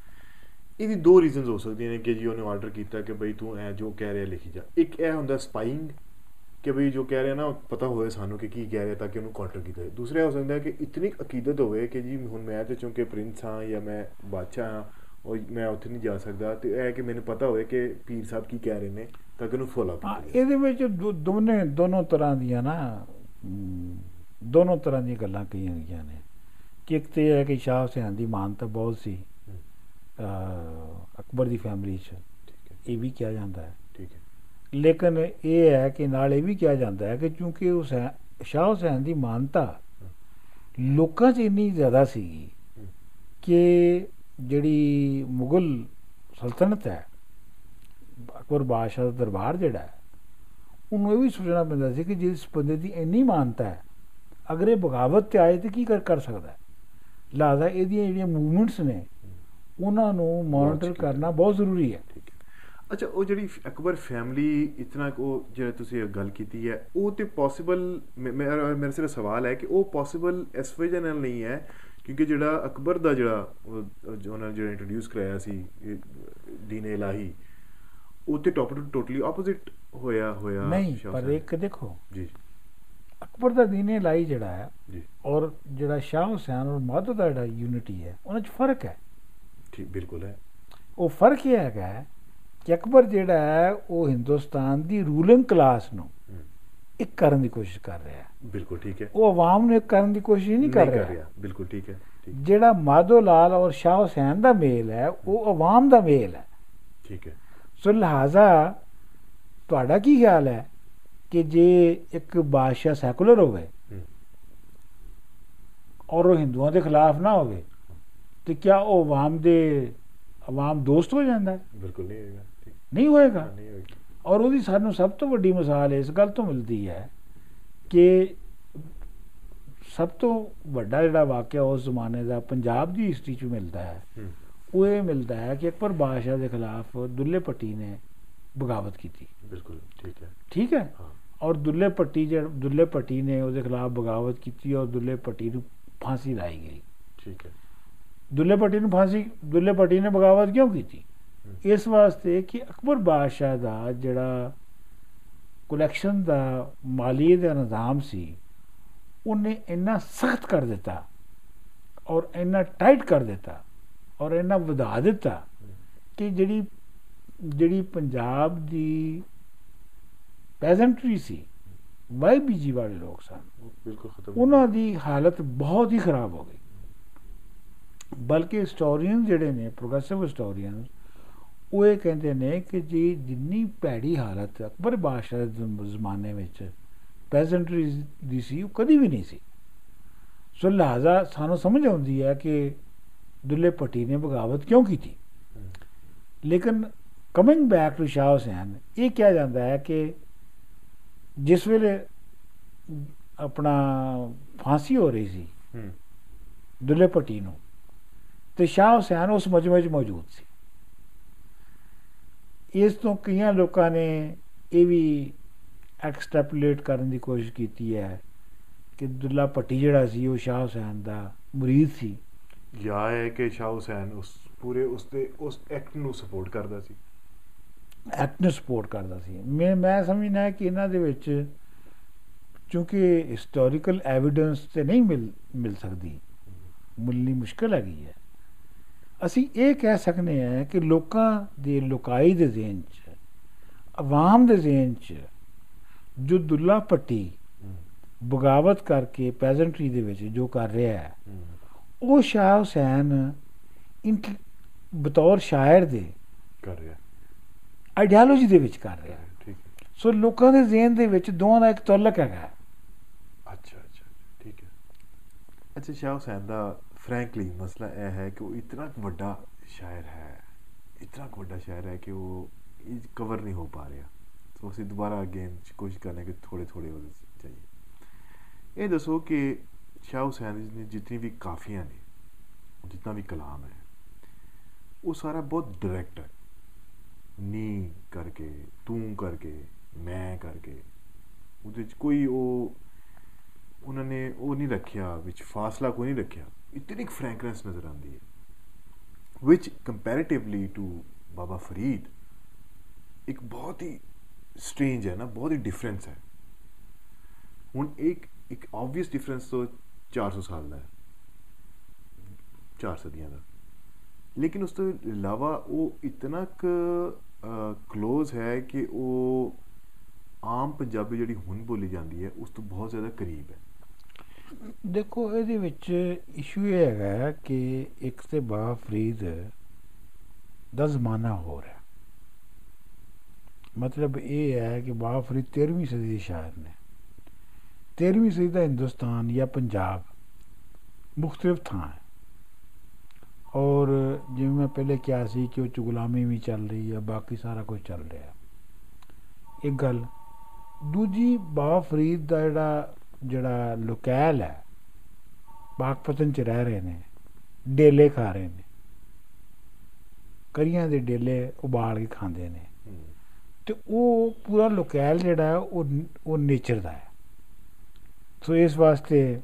ਇਹਦੀ ਦੋ ਰੀਜ਼ਨਸ ਹੋ ਸਕਦੀਆਂ ਨੇ ਕਿ ਜੀ ਉਹਨੇ ਆਰਡਰ ਕੀਤਾ ਕਿ ਬਈ ਤੂੰ ਐ ਜੋ ਕਹਿ ਰਿਹਾ ਲਿਖੀ ਜਾ। ਇੱਕ ਇਹ ਹੁੰਦਾ ਸਪਾਈਂਗ ਕਿ ਬਈ ਜੋ ਕਹਿ ਰਿਹਾ ਨਾ ਪਤਾ ਹੋਵੇ ਸਾਨੂੰ ਕਿ ਕੀ ਕਹਿ ਰਿਹਾ ਤਾਂ ਕਿ ਉਹਨੂੰ ਕਾਊਂਟਰ ਕੀਤਾ ਜਾਏ। ਦੂਸਰਾ ਹੋ ਸਕਦਾ ਕਿ ਇਤਨੀ ਅਕੀਦਤ ਹੋਵੇ ਕਿ ਜੀ ਹੁਣ ਮੈਂ ਤੇ ਚੁੰਕੇ ਪ੍ਰਿੰਸ ਹਾਂ ਜਾਂ ਮੈਂ ਬਾਦਸ਼ਾਹ ਹਾਂ ਉਹ ਮੈਂ ਉੱਥੇ ਨਹੀਂ ਜਾ ਸਕਦਾ ਤੇ ਇਹ ਕਿ ਮੈਨੂੰ ਪਤਾ ਹੋਵੇ ਕਿ ਪੀਰ ਸਾਹਿਬ ਕੀ ਕਹਿ ਰਹੇ ਨੇ ਤਾਂ ਕਿ ਉਹਨੂੰ ਫੋਲੋ ਜਾਏ। ਇਹਦੇ ਵਿੱਚ ਦੋਨੇ ਦੋਨੋਂ ਤਰ੍ਹਾਂ ਦੀਆਂ ਨਾ ਦੋਨੋਂ ਤਰ੍ਹਾਂ ਦੀਆਂ ਗੱਲਾਂ ਕਹੀਆਂ ਗਈਆਂ ਨੇ। ਕਿ ਇੱਕ ਤੇ ਹੈ ਕਿ ਸ਼ਾਹ ਹੁਸੈਨ ਦੀ ਮਾਨਤਾ ਬਹੁਤ ਸੀ ਅਕਬਰ ਦੀ ਫੈਮਿਲੀ 'ਚ। ਠੀਕ ਹੈ। ਇਹ ਵੀ ਕਿਹਾ ਜਾਂਦਾ ਹੈ। ਠੀਕ ਹੈ। ਲੇਕਿਨ ਇਹ ਹੈ ਕਿ ਨਾਲ ਇਹ ਵੀ ਕਿਹਾ ਜਾਂਦਾ ਹੈ ਕਿ ਕਿਉਂਕਿ ਹੁਸੈਨ ਸ਼ਾਹ ਹੁਸੈਨ ਦੀ ਮਾਨਤਾ ਲੋਕਾਂ 'ਚ ਇੰਨੀ ਜ਼ਿਆਦਾ ਸੀਗੀ ਕਿ ਜਿਹੜੀ ਮੁਗਲ ਸਲਤਨਤ ਹੈ ਅਕਬਰ ਬਾਦਸ਼ਾਹ ਦਾ ਦਰਬਾਰ ਜਿਹੜਾ ਹੈ ਉਹਨੂੰ ਇਹ ਵੀ ਸੋਚਣਾ ਪੈਂਦਾ ਸੀ ਕਿ ਜਿਸ ਬੰਦੇ ਦੀ ਇੰਨੀ ਮਾਨਤਾ ਹੈ ਅਗਰ ਇਹ ਬਗਾਵਤ ਤੇ ਆਏ ਤੇ ਕੀ ਕਰ ਕਰ ਸਕਦਾ ਹੈ? ਲਿਹਾਜ਼ਾ ਇਹਦੀਆਂ ਜਿਹੜੀਆਂ ਮੂਵਮੈਂਟਸ ਨੇ ਉਹਨਾਂ ਨੂੰ ਮੋਨੀਟਰ ਕਰਨਾ ਬਹੁਤ ਜ਼ਰੂਰੀ ਹੈ। ਠੀਕ ਹੈ। ਅੱਛਾ ਉਹ ਜਿਹੜੀ ਅਕਬਰ ਫੈਮਿਲੀ ਇਤਨਾ ਕੁ ਜਿਹੜਾ ਤੁਸੀਂ ਗੱਲ ਕੀਤੀ ਹੈ ਉਹ ਤੇ ਪੋਸੀਬਲ ਮੇਰਾ ਮੇਰਾ ਸਿਰਫ ਸਵਾਲ ਹੈ ਕਿ ਉਹ ਪੋਸੀਬਲ ਇਸ ਵਜ੍ਹਾ ਨਾਲ ਨਹੀਂ ਹੈ ਕਿਉਂਕਿ ਜਿਹੜਾ ਅਕਬਰ ਦਾ ਜਿਹੜਾ ਉਹਨਾਂ ਨੇ ਜਿਹੜਾ ਇੰਟਰੋਡਿਊਸ ਕਰਾਇਆ ਸੀ ਦੀਨ ਇਲਾਹੀ ਉਹ ਤੇ ਟੋਪ ਟੋਟਲੀ ਆਪੋਜ਼ਿਟ ਹੋਇਆ ਹੋਇਆ ਨਹੀਂ ਪਰ। ਇੱਕ ਦੇਖੋ। ਜੀ। ਅਕਬਰ ਦਾ ਦੀਨੇ ਲਾਈ ਜਿਹੜਾ ਹੈ ਜੀ। ਔਰ ਜਿਹੜਾ ਸ਼ਾਹ ਹੁਸੈਨ ਔਰ ਮਾਧੋ ਦਾ ਜਿਹੜਾ ਯੂਨਿਟੀ ਹੈ ਉਹਨਾਂ 'ਚ ਫ਼ਰਕ ਹੈ। ਠੀਕ ਬਿਲਕੁਲ ਹੈ। ਉਹ ਫ਼ਰਕ ਇਹ ਹੈਗਾ ਕਿ ਅਕਬਰ ਜਿਹੜਾ ਹੈ ਉਹ ਹਿੰਦੁਸਤਾਨ ਦੀ ਰੂਲਿੰਗ ਕਲਾਸ ਨੂੰ ਇੱਕ ਕਰਨ ਦੀ ਕੋਸ਼ਿਸ਼ ਕਰ ਰਿਹਾ ਹੈ। ਬਿਲਕੁਲ ਠੀਕ ਹੈ। ਉਹ ਆਵਾਮ ਨੂੰ ਇੱਕ ਕਰਨ ਦੀ ਕੋਸ਼ਿਸ਼ ਨਹੀਂ ਕਰ ਰਿਹਾ। ਬਿਲਕੁਲ ਠੀਕ ਹੈ ਜਿਹੜਾ ਮਾਧੋ ਲਾਲ ਔਰ ਸ਼ਾਹ ਹੁਸੈਨ ਦਾ ਮੇਲ ਹੈ ਉਹ ਆਵਾਮ ਦਾ ਮੇਲ ਹੈ। ਠੀਕ ਹੈ। ਸੋ ਲਿਹਾਜ਼ਾ ਤੁਹਾਡਾ ਕੀ ਖਿਆਲ ਹੈ ਕਿ ਜੇ ਇੱਕ ਬਾਦਸ਼ਾਹ ਸੈਕੂਲਰ ਹੋਵੇ ਔਰ ਉਹ ਹਿੰਦੂਆਂ ਦੇ ਖਿਲਾਫ ਨਾ ਹੋਵੇ ਤੇ ਕਿਆ ਉਹ ਆਵਾਮ ਦੇ ਆਵਾਮ ਦੋਸਤ ਹੋ ਜਾਂਦਾ ਬਿਲਕੁਲ ਨਹੀਂ ਹੋਏਗਾ ਨਹੀਂ ਹੋਏਗਾ? ਔਰ ਉਹਦੀ ਸਾਨੂੰ ਸਭ ਤੋਂ ਵੱਡੀ ਮਿਸਾਲ ਇਸ ਗੱਲ ਤੋਂ ਮਿਲਦੀ ਹੈ ਕਿ ਸਭ ਤੋਂ ਵੱਡਾ ਜਿਹੜਾ ਵਾਕਿਆ ਉਸ ਜ਼ਮਾਨੇ ਦਾ ਪੰਜਾਬ ਦੀ ਹਿਸਟਰੀ 'ਚ ਮਿਲਦਾ ਹੈ ਉਹ ਇਹ ਮਿਲਦਾ ਹੈ ਕਿ ਅਕਬਰ ਬਾਦਸ਼ਾਹ ਦੇ ਖਿਲਾਫ ਦੁੱਲੇ ਭੱਟੀ ਨੇ ਬਗਾਵਤ ਕੀਤੀ। ਬਿਲਕੁਲ ਠੀਕ ਹੈ। ਠੀਕ ਹੈ? ਔਰ ਦੁੱਲੇ ਭੱਟੀ ਜਿਹੜਾ ਦੁੱਲੇ ਭੱਟੀ ਨੇ ਉਹਦੇ ਖਿਲਾਫ ਬਗਾਵਤ ਕੀਤੀ ਔਰ ਦੁੱਲੇ ਭੱਟੀ ਨੂੰ ਫਾਂਸੀ ਲਾਈ ਗਈ। ਠੀਕ ਹੈ। ਦੁੱਲੇ ਭੱਟੀ ਨੂੰ ਫਾਂਸੀ ਦੁੱਲੇ ਭੱਟੀ ਨੇ ਬਗਾਵਤ ਕਿਉਂ ਕੀਤੀ? ਇਸ ਵਾਸਤੇ ਕਿ ਅਕਬਰ ਬਾਦਸ਼ਾਹ ਦਾ ਜਿਹੜਾ ਕਲੈਕਸ਼ਨ ਦਾ ਮਾਲੀਏ ਦਾ ਨਿਜ਼ਾਮ ਸੀ ਉਹਨੇ ਇੰਨਾ ਸਖਤ ਕਰ ਦਿੱਤਾ ਔਰ ਇੰਨਾ ਟਾਈਟ ਕਰ ਦਿੱਤਾ ਔਰ ਇੰਨਾ ਵਧਾ ਦਿੱਤਾ ਕਿ ਜਿਹੜੀ ਜਿਹੜੀ ਪੰਜਾਬ ਦੀ ਪੈਜ਼ੈਂਟਰੀ ਸੀ ਵਾਈ ਬੀਜੀ ਵਾਲੇ ਲੋਕ ਸਨ ਬਿਲਕੁਲ ਖਤਮ ਉਹਨਾਂ ਦੀ ਹਾਲਤ ਬਹੁਤ ਹੀ ਖਰਾਬ ਹੋ ਗਈ। ਬਲਕਿ ਹਿਸਟੋਰੀਅਨ ਜਿਹੜੇ ਨੇ ਪ੍ਰੋਗਰੈਸਿਵ ਹਿਸਟੋਰੀਅਨ ਉਹ ਇਹ ਕਹਿੰਦੇ ਨੇ ਕਿ ਜੀ ਜਿੰਨੀ ਭੈੜੀ ਹਾਲਤ ਅਕਬਰ ਬਾਦਸ਼ਾਹ ਦੇ ਜ਼ਮ- ਜ਼ਮਾਨੇ ਵਿੱਚ ਪੈਜ਼ੈਂਟਰੀ ਦੀ ਸੀ ਉਹ ਕਦੀ ਵੀ ਨਹੀਂ ਸੀ। ਸੋ ਲਿਹਾਜ਼ਾ ਸਾਨੂੰ ਸਮਝ ਆਉਂਦੀ ਹੈ ਕਿ ਦੁੱਲੇ ਭੱਟੀ ਨੇ ਬਗਾਵਤ ਕਿਉਂ ਕੀਤੀ? ਲੇਕਿਨ coming back to Shah Hussain ਇਹ ਕਿਹਾ ਜਾਂਦਾ ਹੈ ਕਿ ਜਿਸ ਵੇਲੇ ਆਪਣਾ ਫਾਂਸੀ ਹੋ ਰਹੀ ਸੀ ਦੁੱਲੇ ਭੱਟੀ ਨੂੰ ਤੇ ਸ਼ਾਹ ਹੁਸੈਨ ਉਸ ਮਜਮੇ 'ਚ ਮੌਜੂਦ ਸੀ। ਇਸ ਤੋਂ ਕਈਆਂ ਲੋਕਾਂ ਨੇ ਇਹ ਵੀ ਐਕਸਟ੍ਰੈਪੋਲੇਟ ਕਰਨ ਦੀ ਕੋਸ਼ਿਸ਼ ਕੀਤੀ ਹੈ ਕਿ ਦੁੱਲਾ ਭੱਟੀ ਜਿਹੜਾ ਸੀ ਉਹ ਸ਼ਾਹ ਹੁਸੈਨ ਦਾ ਮੁਰੀਦ ਸੀ। ਜਾਂ ਹੈ ਕਿ ਸ਼ਾਹ ਹੁਸੈਨ ਉਸ ਪੂਰੇ ਉਸ ਦੇ ਉਸ ਐਕਟ ਨੂੰ ਸਪੋਰਟ ਕਰਦਾ ਸੀ। ਐਕਟ ਨੂੰ ਸਪੋਰਟ ਕਰਦਾ ਸੀ। ਮੈਂ ਮੈਂ ਸਮਝਦਾ ਕਿ ਇਹਨਾਂ ਦੇ ਵਿੱਚ ਕਿਉਂਕਿ ਹਿਸਟੋਰੀਕਲ ਐਵੀਡੈਂਸ ਤੇ ਨਹੀਂ ਮਿਲ ਮਿਲ ਸਕਦੀ। ਮਿਲਣੀ ਮੁਸ਼ਕਲ ਹੈਗੀ ਹੈ। ਅਸੀਂ ਇਹ ਕਹਿ ਸਕਨੇ ਆ ਕਿ ਲੋਕਾਂ ਦੇ ਲੋਕਾਈ ਦੇ ਜ਼ਿਹਨ 'ਚ ਆਵਾਮ ਦੇ ਜ਼ਿਹਨ 'ਚ ਜੋ ਦੁੱਲਾ ਭੱਟੀ ਬਗਾਵਤ ਕਰਕੇ ਪੈਜ਼ੈਂਟਰੀ ਦੇ ਵਿੱਚ ਜੋ ਕਰ ਰਿਹਾ ਹੈ ਉਹ ਸ਼ਾਹ ਹੁਸੈਨ ਬਤੌਰ ਸ਼ਾਇਰ ਦੇ ਕਰ ਰਿਹਾ। ਆਈਡੀਓਲੋਜੀ ਦੇ ਵਿੱਚ ਕਰ ਰਿਹਾ। ਹੈ ਠੀਕ ਹੈ। ਸੋ ਲੋਕਾਂ ਦੇ ਜ਼ਿਹਨ ਦੇ ਵਿੱਚ ਦੋਵਾਂ ਦਾ ਇੱਕ ਤਲਕ ਹੈਗਾ। ਅੱਛਾ ਅੱਛਾ। ਠੀਕ ਹੈ। ਅੱਛਾ ਸ਼ਾਹ ਹੁਸੈਨ ਦਾ ਫ੍ਰੈਂਕਲੀ ਮਸਲਾ ਇਹ ਹੈ ਕਿ ਉਹ ਇਤਨਾ ਕੁ ਵੱਡਾ ਸ਼ਾਇਰ ਹੈ, ਇਤਨਾ ਕੁ ਵੱਡਾ ਸ਼ਾਇਰ ਹੈ ਕਿ ਉਹ ਇਹ ਕਵਰ ਨਹੀਂ ਹੋ ਪਾ ਰਿਹਾ। ਸੋ ਅਸੀਂ ਦੁਬਾਰਾ ਅਗੇਨ ਕੋਸ਼ਿਸ਼ ਕਰਨੇ ਕਿ ਥੋੜੇ ਥੋੜੇ ਉਹਦੇ 'ਚ ਜਾਈਏ। ਇਹ ਦੱਸੋ ਕਿ ਸ਼ਾਹ ਹੁਸੈਨ ਦੀ ਜਿਤਨੀ ਵੀ ਕਾਫੀਆਂ ਨੇ ਜਿੰਨਾ ਵੀ ਕਲਾਮ ਹੈ, ਉਹ ਸਾਰਾ ਬਹੁਤ ਡਾਇਰੈਕਟ ਹੈ। ਨੀ ਕਰਕੇ, ਤੂੰ ਕਰਕੇ, ਮੈਂ ਕਰਕੇ, ਉਹਦੇ 'ਚ ਕੋਈ ਉਹ, ਉਹਨਾਂ ਨੇ ਉਹ ਨਹੀਂ ਰੱਖਿਆ, ਵਿੱਚ ਫਾਸਲਾ ਕੋਈ ਨਹੀਂ ਰੱਖਿਆ। ਇਤਨੀ ਇੱਕ ਫ੍ਰੈਂਕਨੈਸ ਨਜ਼ਰ ਆਉਂਦੀ ਹੈ, which comparatively to Baba Farid ਇੱਕ ਬਹੁਤ ਹੀ ਸਟ੍ਰੇਂਜ ਹੈ ਨਾ, ਬਹੁਤ ਹੀ ਡਿਫਰੈਂਸ ਹੈ। ਹੁਣ ਇੱਕ ਇੱਕ ਆਬਵੀਅਸ ਡਿਫਰੈਂਸ ਤੋਂ 400 ਸਾਲ ਦਾ ਹੈ, ਚਾਰ ਸਦੀਆਂ ਦਾ। ਲੇਕਿਨ ਉਸ ਤੋਂ ਇਲਾਵਾ ਉਹ ਇਤਨਾ ਕੁ ক্লোਜ਼ ਹੈ ਕਿ ਉਹ ਆਮ ਪੰਜਾਬੀ ਜਿਹੜੀ ਹੁਣ ਬੋਲੀ ਜਾਂਦੀ ਹੈ, ਉਸ ਤੋਂ ਬਹੁਤ ਜ਼ਿਆਦਾ ਕਰੀਬ ਹੈ। ਦੇਖੋ, ਇਹਦੇ ਵਿੱਚ ਇਸ਼ੂ ਇਹ ਹੈਗਾ ਕਿ ਇੱਕ ਤੇ ਬਾਬਾ ਫਰੀਦ ਦਾ ਜ਼ਮਾਨਾ ਹੋ। ਰਿਹਾ ਮਤਲਬ ਇਹ ਹੈ ਕਿ ਬਾਬਾ ਫਰੀਦ 13ਵੀਂ ਸਦੀ ਦੇ ਸ਼ਾਇਰ ਨੇ। 13ਵੀਂ ਸਦੀ ਦਾ ਹਿੰਦੁਸਤਾਨ ਜਾਂ ਪੰਜਾਬ ਮੁxtਲਿਫ ਥਾਂ ਹੈ। ਔਰ ਜਿਵੇਂ ਮੈਂ ਪਹਿਲੇ ਕਿਹਾ ਸੀ ਕਿ ਉਹ ਚ ਗੁਲਾਮੀ ਵੀ ਚੱਲ ਰਹੀ ਹੈ, ਬਾਕੀ ਸਾਰਾ ਕੁਝ ਚੱਲ ਰਿਹਾ। ਇੱਕ ਗੱਲ, ਦੂਜੀ ਬਾਬਾ ਫਰੀਦ ਦਾ ਜਿਹੜਾ ਜਿਹੜਾ ਲੋਕੈਲ ਹੈ ਬਾਗਪਤਨ ਚ ਰਹਿ ਰਹੇ ਨੇ, ਡੇਲੇ ਖਾ ਰਹੇ ਨੇ। ਕਰੀਆਂ ਦੇ ਡੇਲੇ ਉਬਾਲ ਕੇ ਖਾਂਦੇ ਨੇ। ਤੇ ਉਹ ਪੂਰਾ ਲੋਕੈਲ ਜਿਹੜਾ ਹੈ, ਉਹ ਉਹ ਨੇਚਰ ਦਾ ਹੈ। ਸੋ ਇਸ ਵਾਸਤੇ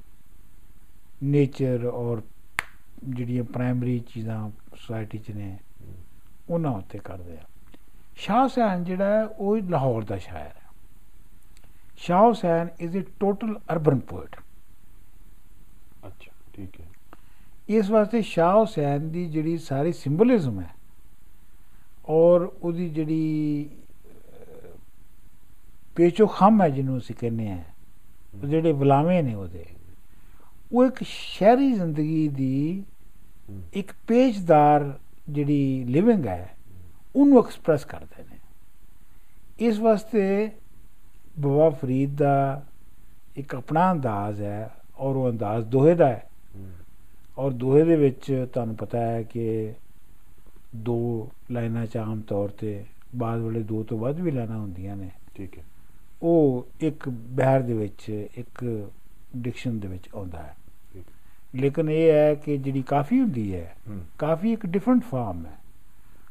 ਨੇਚਰ ਔਰ ਜਿਹੜੀਆਂ ਪ੍ਰਾਇਮਰੀ ਚੀਜ਼ਾਂ ਸੋਸਾਇਟੀ 'ਚ ਨੇ, ਉਹਨਾਂ ਉੱਤੇ ਕਰਦੇ ਆ। ਸ਼ਾਹ ਹੁਸੈਨ ਜਿਹੜਾ ਹੈ, ਉਹ ਲਾਹੌਰ ਦਾ ਸ਼ਾਇਰ ਹੈ। Shah Hussain is a total urban poet ਅੱਛਾ ਠੀਕ ਹੈ ਇਸ ਵਾਸਤੇ ਸ਼ਾਹ ਹੁਸੈਨ ਦੀ ਜਿਹੜੀ ਸਾਰੀ ਸਿੰਬੋਲਿਜ਼ਮ ਹੈ ਔਰ ਉਹਦੀ ਜਿਹੜੀ ਪੇਚੋ ਖਮ ਹੈ ਜਿਹਨੂੰ ਅਸੀਂ ਕਹਿੰਦੇ ਆ ਉਹ ਜਿਹੜੇ ਬੁਲਾਵੇਂ ਨੇ ਉਹਦੇ ਉਹ ਇੱਕ ਸ਼ਹਿਰੀ ਜ਼ਿੰਦਗੀ ਦੀ ਇੱਕ ਪੇਚਦਾਰ ਜਿਹੜੀ ਲਿਵਿੰਗ ਹੈ ਉਹਨੂੰ ਐਕਸਪ੍ਰੈਸ ਕਰਦੇ ਨੇ। ਇਸ ਵਾਸਤੇ ਬਾਬਾ ਫਰੀਦ ਦਾ ਇੱਕ ਆਪਣਾ ਅੰਦਾਜ਼ ਹੈ ਔਰ ਉਹ ਅੰਦਾਜ਼ ਦੋਹੇ ਦਾ ਹੈ। ਔਰ ਦੋਹੇ ਦੇ ਵਿੱਚ ਤੁਹਾਨੂੰ ਪਤਾ ਹੈ ਕਿ ਦੋ ਲਾਈਨਾਂ ਚ ਆਮ ਤੌਰ ਤੇ ਬਾਅਦ ਵੇਲੇ ਦੋ ਤੋਂ ਵੱਧ ਵੀ ਲਾਈਨਾਂ ਹੁੰਦੀਆਂ ਨੇ। ਠੀਕ ਹੈ। ਉਹ ਇੱਕ ਬਹਿਰ ਦੇ ਵਿੱਚ ਇੱਕ ਡਿਕਸ਼ਨ ਦੇ ਵਿੱਚ ਆਉਂਦਾ ਹੈ। ਲੇਕਿਨ ਇਹ ਹੈ ਕਿ ਜਿਹੜੀ ਕਾਫੀ ਹੁੰਦੀ ਹੈ ਕਾਫੀ ਇੱਕ ਡਿਫਰੈਂਟ ਫਾਰਮ ਹੈ।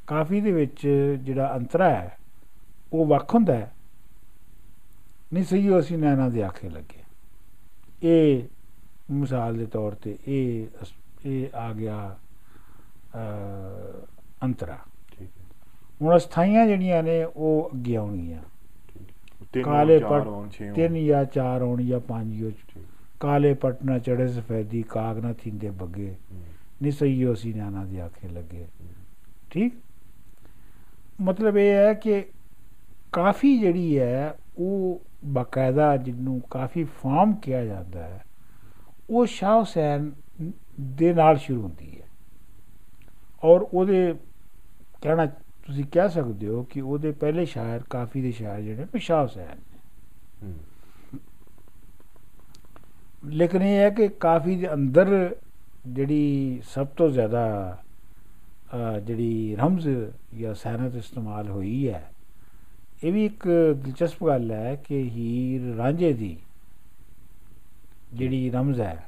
ਕਾਫੀ ਦੇ ਵਿੱਚ ਜਿਹੜਾ ਅੰਤਰਾ ਹੈ ਉਹ ਵੱਖ ਹੁੰਦਾ ਹੈ। ਨਹੀਂ ਸਹੀ ਅਸੀਂ ਨੈਣਾ ਦੇ ਆਖੇ ਲੱਗੇ। ਇਹ ਮਿਸਾਲ ਦੇ ਤੌਰ ਤੇ ਇਹ ਇਹ ਆ ਗਿਆ ਅੰਤਰਾ। ਠੀਕ ਹੈ। ਹੁਣ ਅਸਥਾਈਆਂ ਜਿਹੜੀਆਂ ਨੇ ਉਹ ਅੱਗੇ ਆਉਣਗੀਆਂ। ਕਾਲੇ ਪਟ। ਤਿੰਨ ਜਾਂ ਚਾਰ ਆਉਣ ਜਾਂ ਪੰਜ ਹੋ। ਕਾਲੇ ਪਟਨਾ ਚੜੇ ਸਫੈਦੀ ਕਾਗ ਨਾ ਥਿੰਦੇ ਬੱਗੇ। ਹੂੰ, ਨਹੀਂ ਸਹੀ ਅਸੀਂ ਨਾਨਾ ਦੀ ਆਖੇ ਲੱਗੇ। ਠੀਕ? ਮਤਲਬ ਇਹ ਹੈ ਕਿ ਕਾਫੀ ਜਿਹੜੀ ਹੈ ਉਹ ਬਕਾਇਦਾ ਜਿਹਨੂੰ ਕਾਫੀ ਫਾਰਮ ਕਿਹਾ ਜਾਂਦਾ ਹੈ ਉਹ ਸ਼ਾਹ ਹੁਸੈਨ ਦੇ ਨਾਲ ਸ਼ੁਰੂ ਹੁੰਦੀ ਹੈ। ਔਰ ਉਹਦੇ ਕਹਿਣਾ ਤੁਸੀਂ ਕਹਿ ਸਕਦੇ ਹੋ ਕਿ ਉਹਦੇ ਪਹਿਲੇ ਸ਼ਾਇਰ ਕਾਫੀ ਦੇ ਸ਼ਾਇਰ ਜਿਹੜੇ ਨੇ ਸ਼ਾਹ ਹੁਸੈਨ ਲੇਕਿਨ ਇਹ ਹੈ ਕਿ ਕਾਫੀ ਦੇ ਅੰਦਰ ਜਿਹੜੀ ਸਭ ਤੋਂ ਜ਼ਿਆਦਾ ਜਿਹੜੀ ਰਮਜ਼ ਜਾਂ ਸੈਨਤ ਇਸਤੇਮਾਲ ਹੋਈ ਹੈ ਇਹ ਵੀ ਇੱਕ ਦਿਲਚਸਪ ਗੱਲ ਹੈ ਕਿ ਹੀਰ ਰਾਂਝੇ ਦੀ ਜਿਹੜੀ ਰਮਜ਼ ਹੈ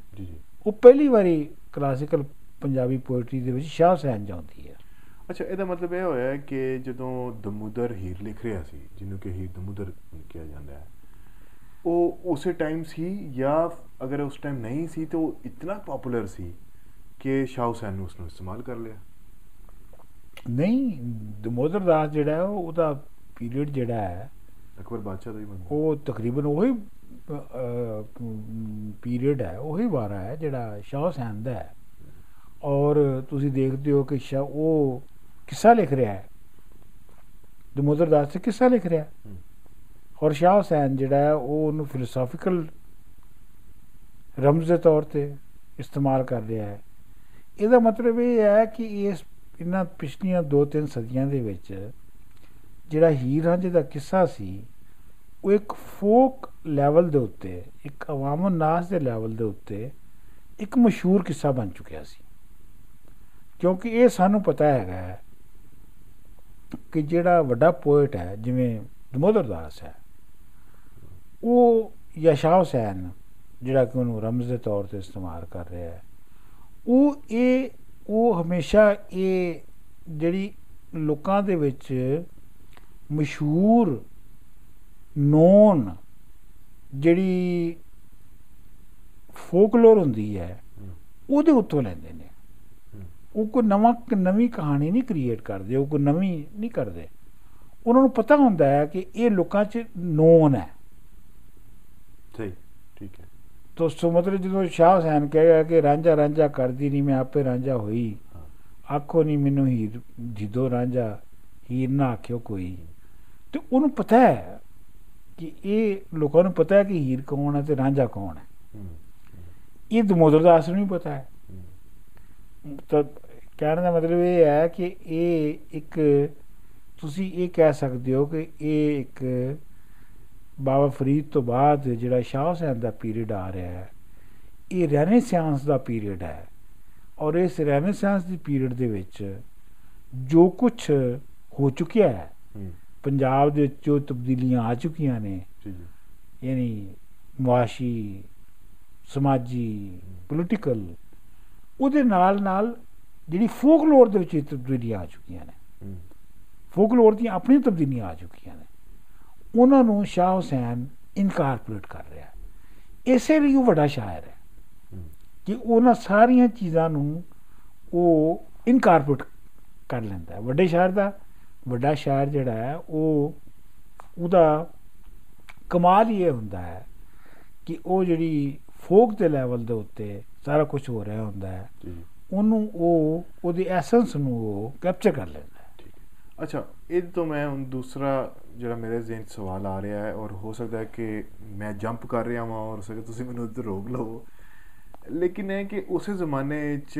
ਉਹ ਪਹਿਲੀ ਵਾਰੀ ਕਲਾਸੀਕਲ ਪੰਜਾਬੀ ਪੋਇਟਰੀ ਦੇ ਵਿੱਚ ਸ਼ਾਹ ਹੁਸੈਨ ਜਾਂਦੀ ਹੈ। ਅੱਛਾ ਇਹਦਾ ਮਤਲਬ ਇਹ ਹੋਇਆ ਕਿ ਜਦੋਂ ਦਮੂਦਰ ਹੀਰ ਲਿਖ ਰਿਹਾ ਸੀ ਜਿਹਨੂੰ ਕਿ ਹੀਰ ਦਮੂਦਰ ਕਿਹਾ ਜਾਂਦਾ ਹੈ ਉਹ ਉਸੇ ਟਾਈਮ ਸੀ ਜਾਂ ਅਗਰ ਉਸ ਟਾਈਮ ਨਹੀਂ ਸੀ ਤਾਂ ਉਹ ਇਤਨਾ ਪਪੂਲਰ ਸੀ ਕਿ ਸ਼ਾਹ ਹੁਸੈਨ ਨੇ ਉਸ ਨੂੰ ਇਸਤੇਮਾਲ ਕਰ ਲਿਆ? ਨਹੀਂ ਦਮੋਦਰ ਦਾਸ ਜਿਹੜਾ ਉਹ- ਉਹਦਾ ਪੀਰੀਅਡ ਜਿਹੜਾ ਹੈ ਅਕਬਰ ਬਾਦਸ਼ਾਹ ਦਾ ਹੀ ਮੰਨ ਉਹ ਤਕਰੀਬਨ ਉਹੀ ਪੀਰੀਅਡ ਹੈ ਉਹੀ ਵਾਰਾ ਹੈ ਜਿਹੜਾ ਸ਼ਾਹ ਹੁਸੈਨ ਦਾ ਹੈ। ਔਰ ਤੁਸੀਂ ਦੇਖਦੇ ਹੋ ਕਿ ਸ਼ਾਹ ਉਹ ਕਿੱਸਾ ਲਿਖ ਰਿਹਾ ਹੈ? ਦਮੋਦਰ ਦਾਸ ਤੇ ਕਿੱਸਾ ਲਿਖ ਰਿਹਾ ਹੂੰ। ਔਰ ਸ਼ਾਹ ਹੁਸੈਨ ਜਿਹੜਾ ਹੈ ਉਹ ਉਹਨੂੰ ਫਿਲਾਸਫੀਕਲ ਰਮਜ਼ ਦੇ ਤੌਰ ਤੇ ਇਸਤੇਮਾਲ ਕਰ ਰਿਹਾ ਹੈ। ਇਹਦਾ ਮਤਲਬ ਇਹ ਹੈ ਕਿ ਇਸ ਇਹਨਾਂ ਪਿਛਲੀਆਂ 2-3 ਸਦੀਆਂ ਦੇ ਵਿੱਚ ਜਿਹੜਾ ਹੀਰ ਰਾਂਝੇ ਦਾ ਕਿੱਸਾ ਸੀ, ਉਹ ਇੱਕ ਫੋਕ ਲੈਵਲ ਦੇ ਉੱਤੇ, ਇੱਕ ਅਵਾਮਨ ਨਾਸ ਦੇ ਲੈਵਲ ਦੇ ਉੱਤੇ ਇੱਕ ਮਸ਼ਹੂਰ ਕਿੱਸਾ ਬਣ ਚੁੱਕਿਆ ਸੀ। ਕਿਉਂਕਿ ਇਹ ਸਾਨੂੰ ਪਤਾ ਹੈਗਾ ਹੈ ਕਿ ਜਿਹੜਾ ਵੱਡਾ ਪੋਇਟ ਹੈ, ਜਿਵੇਂ ਦਮੋਦਰ ਦਾਸ ਹੈ, ਉਹ ਯਸ਼ਾ ਹੁਸੈਨ ਜਿਹੜਾ ਕਿ ਉਹਨੂੰ ਰਮਜ਼ ਦੇ ਤੌਰ ਤੇ ਇਸਤੇਮਾਲ ਕਰ ਰਿਹਾ ਹੈ, ਉਹ ਇਹ, ਉਹ ਹਮੇਸ਼ਾ ਇਹ ਜਿਹੜੀ ਲੋਕਾਂ ਦੇ ਵਿੱਚ ਮਸ਼ਹੂਰ ਨੋਨ ਜਿਹੜੀ ਫੋਕਲੋਰ ਹੁੰਦੀ ਹੈ। ਉਹਦੇ ਉੱਤੋਂ ਲੈਂਦੇ ਨੇ। ਉਹ ਕੋਈ ਨਵਾਂ ਨਵੀਂ ਕਹਾਣੀ ਨਹੀਂ ਕ੍ਰੀਏਟ ਕਰਦੇ ਉਹ ਕੋਈ ਨਵੀਂ ਨਹੀਂ ਕਰਦੇ। ਉਹਨਾਂ ਨੂੰ ਪਤਾ ਹੁੰਦਾ ਹੈ ਕਿ ਇਹ ਲੋਕਾਂ 'ਚ ਨੋਨ ਹੈ। ਸਹੀ ਠੀਕ ਹੈ। ਤੋ ਸੋ ਮਤਲਬ ਜਦੋਂ ਸ਼ਾਹ ਹੁਸੈਨ ਕਹੇਗਾ ਕਿ ਰਾਂਝਾ ਰਾਂਝਾ ਕਰਦੀ ਨਹੀਂ ਮੈਂ ਆਪੇ ਰਾਂਝਾ ਹੋਈ। ਆਖੋ ਨਹੀਂ ਮੈਨੂੰ ਹੀਰ ਜਿੱਦੋ ਰਾਂਝਾ ਹੀਰ ਨਾ ਆਖਿਓ ਕੋਈ। ਤੇ ਉਹਨੂੰ ਪਤਾ ਹੈ ਕਿ ਇਹ ਲੋਕਾਂ ਨੂੰ ਪਤਾ ਹੈ ਕਿ ਹੀਰ ਕੌਣ ਹੈ ਤੇ ਰਾਂਝਾ ਕੌਣ ਹੈ। ਇਹ ਦਮੋਦਰ ਦਾਸ ਨੂੰ ਵੀ ਪਤਾ ਹੈ। ਤਾਂ ਕਹਿਣ ਦਾ ਮਤਲਬ ਇਹ ਹੈ ਕਿ ਇਹ ਇੱਕ ਤੁਸੀਂ ਇਹ ਕਹਿ ਸਕਦੇ ਹੋ ਕਿ ਇਹ ਇੱਕ ਬਾਬਾ ਫਰੀਦ ਤੋਂ ਬਾਅਦ ਜਿਹੜਾ ਸ਼ਾਹ ਹੁਸੈਨ ਦਾ ਪੀਰੀਅਡ ਆ ਰਿਹਾ ਹੈ ਇਹ ਰੈਨੇਸਾਂਸ ਦਾ ਪੀਰੀਅਡ ਹੈ। ਔਰ ਇਸ ਰੈਨੇਸਾਂਸ ਦੀ ਪੀਰੀਅਡ ਦੇ ਵਿੱਚ ਜੋ ਕੁਝ ਹੋ ਚੁੱਕਿਆ ਹੂੰ। ਪੰਜਾਬ ਦੇ ਵਿੱਚ ਜੋ ਤਬਦੀਲੀਆਂ ਆ ਚੁੱਕੀਆਂ ਨੇ। ਯਾਨੀ ਮੁਆਸ਼ੀ ਸਮਾਜੀ ਪੋਲੀਟੀਕਲ ਉਹਦੇ ਨਾਲ ਨਾਲ ਜਿਹੜੀ ਫੋਕਲੋਰ ਦੇ ਵਿੱਚ ਤਬਦੀਲੀਆਂ ਆ ਚੁੱਕੀਆਂ ਨੇ। ਫੋਕਲੋਰ ਦੀਆਂ ਆਪਣੀਆਂ ਤਬਦੀਲੀਆਂ ਆ ਚੁੱਕੀਆਂ ਨੇ। ਉਹਨਾਂ ਨੂੰ ਸ਼ਾਹ ਹੁਸੈਨ ਇਨਕਾਰਪੋਰੇਟ ਕਰ ਰਿਹਾ ਹੈ। ਇਸੇ ਲਈ ਉਹ ਵੱਡਾ ਸ਼ਾਇਰ ਹੂੰ ਕਿ ਉਹਨਾਂ ਸਾਰੀਆਂ ਚੀਜ਼ਾਂ ਨੂੰ ਉਹ ਇਨਕਾਰਪੋਰੇਟ ਕਰ ਲੈਂਦਾ ਹੈ। ਵੱਡੇ ਸ਼ਾਇਰ ਦਾ ਵੱਡਾ ਸ਼ਾਇਰ ਜਿਹੜਾ ਹੈ ਉਹ ਉਹਦਾ ਕਮਾਲ ਹੀ ਇਹ ਹੁੰਦਾ ਹੈ ਕਿ ਉਹ ਜਿਹੜੀ ਫੋਕ ਦੇ ਲੈਵਲ ਦੇ ਉੱਤੇ ਸਾਰਾ ਕੁਝ ਹੋ ਰਿਹਾ ਹੁੰਦਾ ਹੈ। ਉਹਨੂੰ ਉਹ ਉਹਦੀ ਐਸੈਂਸ ਨੂੰ ਉਹ ਕੈਪਚਰ ਕਰ ਲੈਂਦਾ ਹੈ। ਅੱਛਾ ਇਹ ਤੋਂ ਮੈਂ ਹੁਣ ਦੂਸਰਾ ਜਿਹੜਾ ਮੇਰੇ ਜ਼ਿਹਨ ਸਵਾਲ ਆ ਰਿਹਾ ਹੈ ਔਰ ਹੋ ਸਕਦਾ ਹੈ ਕਿ ਮੈਂ ਜੰਪ ਕਰ ਰਿਹਾ ਹਾਂ ਔਰ ਸਕਦਾ ਤੁਸੀਂ ਮੈਨੂੰ ਉੱਧਰ ਰੋਕ ਲਵੋ। ਲੇਕਿਨ ਇਹ ਕਿ ਉਸੇ ਜ਼ਮਾਨੇ 'ਚ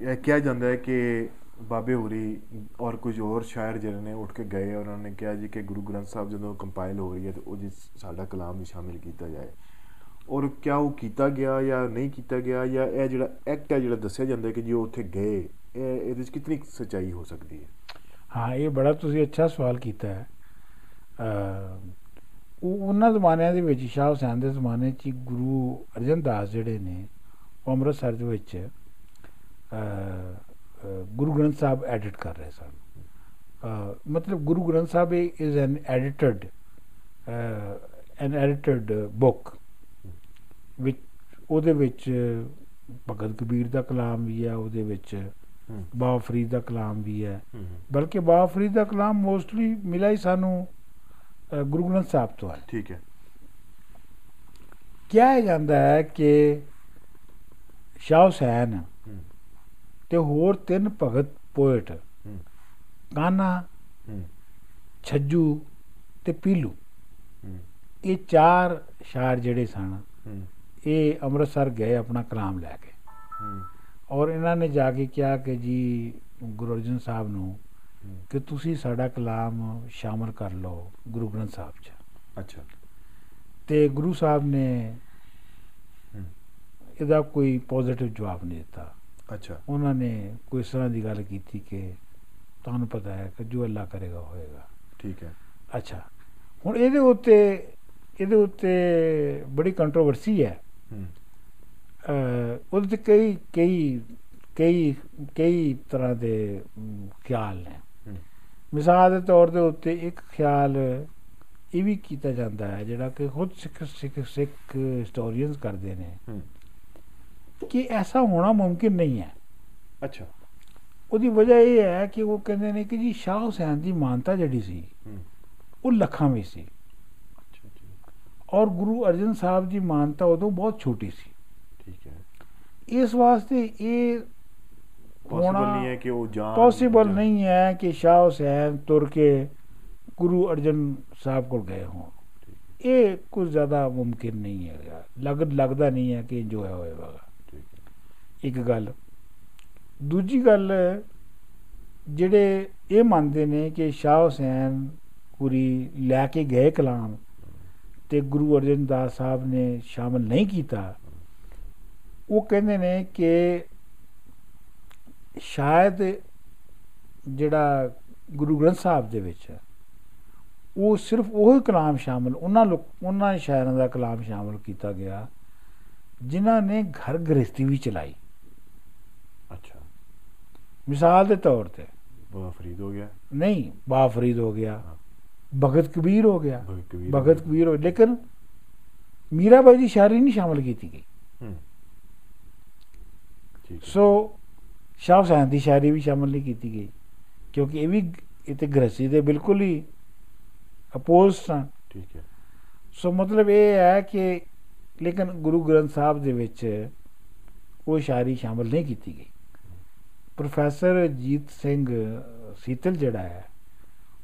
ਇਹ ਕਿਹਾ ਜਾਂਦਾ ਹੈ ਕਿ ਬਾਬੇ ਹੋਰੀ ਔਰ ਕੁਝ ਹੋਰ ਸ਼ਾਇਰ ਜਿਹੜੇ ਨੇ ਉੱਠ ਕੇ ਗਏ ਔਰ ਉਹਨਾਂ ਨੇ ਕਿਹਾ ਜੀ ਕਿ ਗੁਰੂ ਗ੍ਰੰਥ ਸਾਹਿਬ ਜਦੋਂ ਕੰਪਾਈਲ ਹੋ ਰਹੀ ਹੈ ਤੇ ਉਹ ਜੀ ਸਾਡਾ ਕਲਾਮ ਵੀ ਸ਼ਾਮਿਲ ਕੀਤਾ ਜਾਏ। ਔਰ ਕਿਆ ਉਹ ਕੀਤਾ ਗਿਆ ਜਾਂ ਨਹੀਂ ਕੀਤਾ ਗਿਆ ਜਾਂ ਇਹ ਜਿਹੜਾ ਐਕਟ ਹੈ ਜਿਹੜਾ ਦੱਸਿਆ ਜਾਂਦਾ ਹੈ ਕਿ ਜੀ ਉਹ ਉੱਥੇ ਗਏ ਇਹ ਇਹਦੇ ਵਿੱਚ ਕਿੰਨੀ ਸੱਚਾਈ ਹੋ ਸਕਦੀ ਹੈ? ਹਾਂ ਇਹ ਬੜਾ ਤੁਸੀਂ ਅੱਛਾ ਸਵਾਲ ਕੀਤਾ ਹੈ। ਅ ਉਹ ਉਹਨਾਂ ਜ਼ਮਾਨਿਆਂ ਦੇ ਵਿੱਚ ਸ਼ਾਹ ਹੁਸੈਨ ਦੇ ਜ਼ਮਾਨੇ 'ਚ ਹੀ ਗੁਰੂ ਅਰਜਨ ਦਾਸ ਜਿਹੜੇ ਨੇ ਉਹ ਅੰਮ੍ਰਿਤਸਰ ਦੇ ਵਿੱਚ ਅ, ਅ, ਗੁਰੂ ਗ੍ਰੰਥ ਸਾਹਿਬ ਐਡਿਟ ਕਰ ਰਹੇ ਸਨ। ਮਤਲਬ Guru Granth Sahib is an edited an edited book ਵਿੱਚ ਉਹਦੇ ਵਿੱਚ ਭਗਤ ਕਬੀਰ ਦਾ ਕਲਾਮ ਵੀ ਹੈ ਉਹਦੇ ਵਿੱਚ ਬਾਬਾ ਫਰੀਦ ਦਾ ਕਲਾਮ ਵੀ ਹੈ। ਬਲਕਿ ਬਾਬਾ ਫਰੀਦ ਦਾ ਕਲਾਮ ਮੋਸਟਲੀ ਮਿਲਾ ਹੀ ਸਾਨੂੰ ਗੁਰੂ ਗ੍ਰੰਥ ਸਾਹਿਬ ਤੋਂ ਹੈ। ਠੀਕ ਹੈ। ਕਿਹਾ ਜਾਂਦਾ ਹੈ ਕਿ ਸ਼ਾਹ ਹੁਸੈਨ ਤੇ ਹੋਰ ਤਿੰਨ ਭਗਤ ਪੋਇਟ ਕਾਨਾ ਛੱਜੂ ਤੇ ਪੀਲੂ। ਇਹ ਚਾਰ ਸ਼ਾਇਰ ਜਿਹੜੇ ਸਨ ਇਹ ਅੰਮ੍ਰਿਤਸਰ ਗਏ ਆਪਣਾ ਕਲਾਮ ਲੈ ਕੇ। ਔਰ ਇਹਨਾਂ ਨੇ ਜਾ ਕੇ ਕਿਹਾ ਕਿ ਜੀ ਗੁਰੂ ਅਰਜਨ ਸਾਹਿਬ ਨੂੰ। ਕਿ ਤੁਸੀਂ ਸਾਡਾ ਕਲਾਮ ਸ਼ਾਮਲ ਕਰ ਲਓ ਗੁਰੂ ਗ੍ਰੰਥ ਸਾਹਿਬ 'ਚ। ਅੱਛਾ। ਤੇ ਗੁਰੂ ਸਾਹਿਬ ਨੇ ਇਹਦਾ ਕੋਈ ਪੋਜ਼ਿਟਿਵ ਜਵਾਬ ਨਹੀਂ ਦਿੱਤਾ। ਅੱਛਾ। ਉਹਨਾਂ ਨੇ ਕੋਈ ਇਸ ਤਰ੍ਹਾਂ ਦੀ ਗੱਲ ਕੀਤੀ ਕਿ ਤੁਹਾਨੂੰ ਪਤਾ ਹੈ ਕਿ ਜੋ ਅੱਲਾ ਕਰੇਗਾ ਹੋਏਗਾ। ਠੀਕ ਹੈ। ਅੱਛਾ। ਹੁਣ ਇਹਦੇ ਉੱਤੇ ਇਹਦੇ ਉੱਤੇ ਬੜੀ ਕੰਟਰੋਵਰਸੀ ਹੈ। ਉਹਦੇ ਤੇ ਕਈ ਕਈ ਕਈ ਕਈ ਤਰ੍ਹਾਂ ਦੇ ਖਿਆਲ ਨੇ। ਮਿਸਾਲ ਦੇ ਤੌਰ ਦੇ ਉੱਤੇ ਇੱਕ ਖਿਆਲ ਇਹ ਵੀ ਕੀਤਾ ਜਾਂਦਾ ਹੈ ਜਿਹੜਾ ਕਿ ਖੁਦ ਸਿੱਖ ਸਿੱਖ ਸਿੱਖ ਹਿਸਟੋਰੀਅਨਸ ਕਰਦੇ ਨੇ। ਹੂੰ। ਕਿ ਐਸਾ ਹੋਣਾ ਮੁਮਕਿਨ ਨਹੀਂ ਹੈ। ਅੱਛਾ। ਉਹਦੀ ਵਜ੍ਹਾ ਇਹ ਹੈ ਕਿ ਉਹ ਕਹਿੰਦੇ ਨੇ ਕਿ ਜੀ ਸ਼ਾਹ ਹੁਸੈਨ ਦੀ ਮਾਨਤਾ ਜਿਹੜੀ ਸੀ ਹੂੰ। ਉਹ ਲੱਖਾਂ ਵਿੱਚ ਸੀ। ਔਰ ਗੁਰੂ ਅਰਜਨ ਸਾਹਿਬ ਦੀ ਮਾਨਤਾ ਉਦੋਂ ਬਹੁਤ ਛੋਟੀ ਸੀ। ਠੀਕ ਹੈ। ਇਸ ਵਾਸਤੇ ਇਹ ਪੋਸੀਬਲ ਨਹੀਂ ਹੈ ਕਿ ਉਹ ਜਾਣ ਪੋਸੀਬਲ ਨਹੀਂ ਹੈ ਕਿ ਸ਼ਾਹ ਹੁਸੈਨ ਤੁਰ ਕੇ ਗੁਰੂ ਅਰਜਨ ਸਾਹਿਬ ਕੋਲ ਗਏ ਹੋਣ। ਇਹ ਕੁਝ ਜ਼ਿਆਦਾ ਮੁਮਕਿਨ ਨਹੀਂ ਹੈਗਾ। ਲੱਗ ਲੱਗਦਾ ਨਹੀਂ ਹੈ ਕਿ ਜੋ ਹੈ ਹੋਏਗਾ। ਹੈ ਇੱਕ ਗੱਲ। ਦੂਜੀ ਗੱਲ, ਜਿਹੜੇ ਇਹ ਮੰਨਦੇ ਨੇ ਕਿ ਸ਼ਾਹ ਹੁਸੈਨ ਪੂਰੀ ਲੈ ਕੇ ਗਏ ਕਲਾਮ ਤੇ ਗੁਰੂ ਅਰਜਨ ਦਾਸ ਸਾਹਿਬ ਨੇ ਸ਼ਾਮਲ ਨਹੀਂ ਕੀਤਾ, ਉਹ ਕਹਿੰਦੇ ਨੇ ਕਿ ਸ਼ਾਇਦ ਜਿਹੜਾ ਗੁਰੂ ਗ੍ਰੰਥ ਸਾਹਿਬ ਦੇ ਵਿੱਚ ਉਹ ਸਿਰਫ ਉਹ ਕਲਾਮ ਸ਼ਾਮਲ, ਉਹਨਾਂ ਲੋਕ, ਉਹਨਾਂ ਸ਼ਾਇਰਾਂ ਦਾ ਕਲਾਮ ਸ਼ਾਮਲ ਕੀਤਾ ਗਿਆ, ਜਿਨ੍ਹਾਂ ਨੇ ਘਰ ਗ੍ਰਸਤੀ ਵੀ ਚਲਾਈ। ਅੱਛਾ ਮਿਸਾਲ ਦੇ ਤੌਰ ਤੇ। ਬਾਬਾ ਫਰੀਦ ਹੋ ਗਿਆ। ਨਹੀਂ ਬਾ ਫਰੀਦ ਹੋ ਗਿਆ। ਭਗਤ ਕਬੀਰ ਹੋ ਗਿਆ। ਭਗਤ ਕਬੀਰ ਹੋ ਲੇਕਿਨ ਮੀਰਾਬਾਈ ਦੀ ਸ਼ਾਇਰੀ ਨਹੀਂ ਸ਼ਾਮਲ ਕੀਤੀ ਗਈ। ਸੋ ਸ਼ਾਹ ਹੁਸੈਨ ਦੀ ਸ਼ਾਇਰੀ ਵੀ ਸ਼ਾਮਲ ਨਹੀਂ ਕੀਤੀ ਗਈ। ਕਿਉਂਕਿ ਇਹ ਵੀ ਇਹ ਤੇ ਗ੍ਰਸਤੀ ਦੇ ਬਿਲਕੁਲ ਹੀ ਅਪੋਜ਼ਡ ਸਨ। ਠੀਕ ਹੈ। ਸੋ ਮਤਲਬ ਇਹ ਹੈ ਕਿ ਲੇਕਿਨ ਗੁਰੂ ਗ੍ਰੰਥ ਸਾਹਿਬ ਦੇ ਵਿੱਚ ਉਹ ਸ਼ਾਇਰੀ ਸ਼ਾਮਲ ਨਹੀਂ ਕੀਤੀ ਗਈ। ਪ੍ਰੋਫੈਸਰ ਜੀਤ ਸਿੰਘ ਸੀਤਲ ਜਿਹੜਾ ਹੈ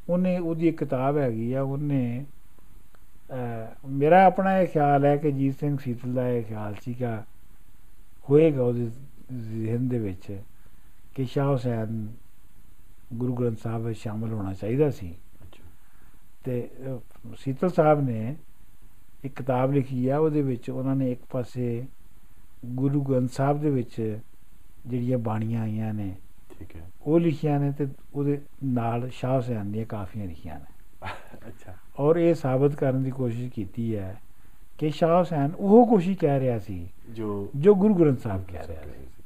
ਉਹਨੇ ਉਹਦੀ ਇੱਕ ਕਿਤਾਬ ਹੈਗੀ ਆ ਉਹਨੇ ਮੇਰਾ ਆਪਣਾ ਇਹ ਖਿਆਲ ਹੈ ਕਿ ਜੀਤ ਸਿੰਘ ਸੀਤਲ ਦਾ ਇਹ ਖਿਆਲ ਸੀਗਾ ਹੋਏਗਾ ਉਹਦੇ ਜ਼ਿਹਨ ਦੇ ਵਿੱਚ ਕਿ ਸ਼ਾਹ ਹੁਸੈਨ ਗੁਰੂ ਗ੍ਰੰਥ ਸਾਹਿਬ ਵਿੱਚ ਸ਼ਾਮਲ ਹੋਣਾ ਚਾਹੀਦਾ ਸੀ। ਤੇ ਸੀਤਲ ਸਾਹਿਬ ਨੇ ਇੱਕ ਕਿਤਾਬ ਲਿਖੀ ਆ ਉਹਦੇ ਵਿੱਚ ਉਹਨਾਂ ਨੇ ਇੱਕ ਪਾਸੇ ਗੁਰੂ ਗ੍ਰੰਥ ਸਾਹਿਬ ਦੇ ਵਿੱਚ ਜਿਹੜੀਆਂ ਬਾਣੀਆਂ ਆਈਆਂ ਨੇ ਠੀਕ ਹੈ। ਉਹ ਲਿਖੀਆਂ ਨੇ ਤੇ ਉਹਦੇ ਨਾਲ ਸ਼ਾਹ ਹੁਸੈਨ ਦੀਆਂ ਕਾਫੀਆਂ ਲਿਖੀਆਂ ਨੇ। ਅੱਛਾ। ਔਰ ਇਹ ਸਾਬਤ ਕਰਨ ਦੀ ਕੋਸ਼ਿਸ਼ ਕੀਤੀ ਹੈ ਕਿ ਸ਼ਾਹ ਹੁਸੈਨ ਉਹ ਕੋਸ਼ਿਸ਼ ਕਹਿ ਰਿਹਾ ਸੀ ਜੋ ਜੋ ਗੁਰੂ ਗ੍ਰੰਥ ਸਾਹਿਬ ਕਹਿ ਰਿਹਾ ਸੀ।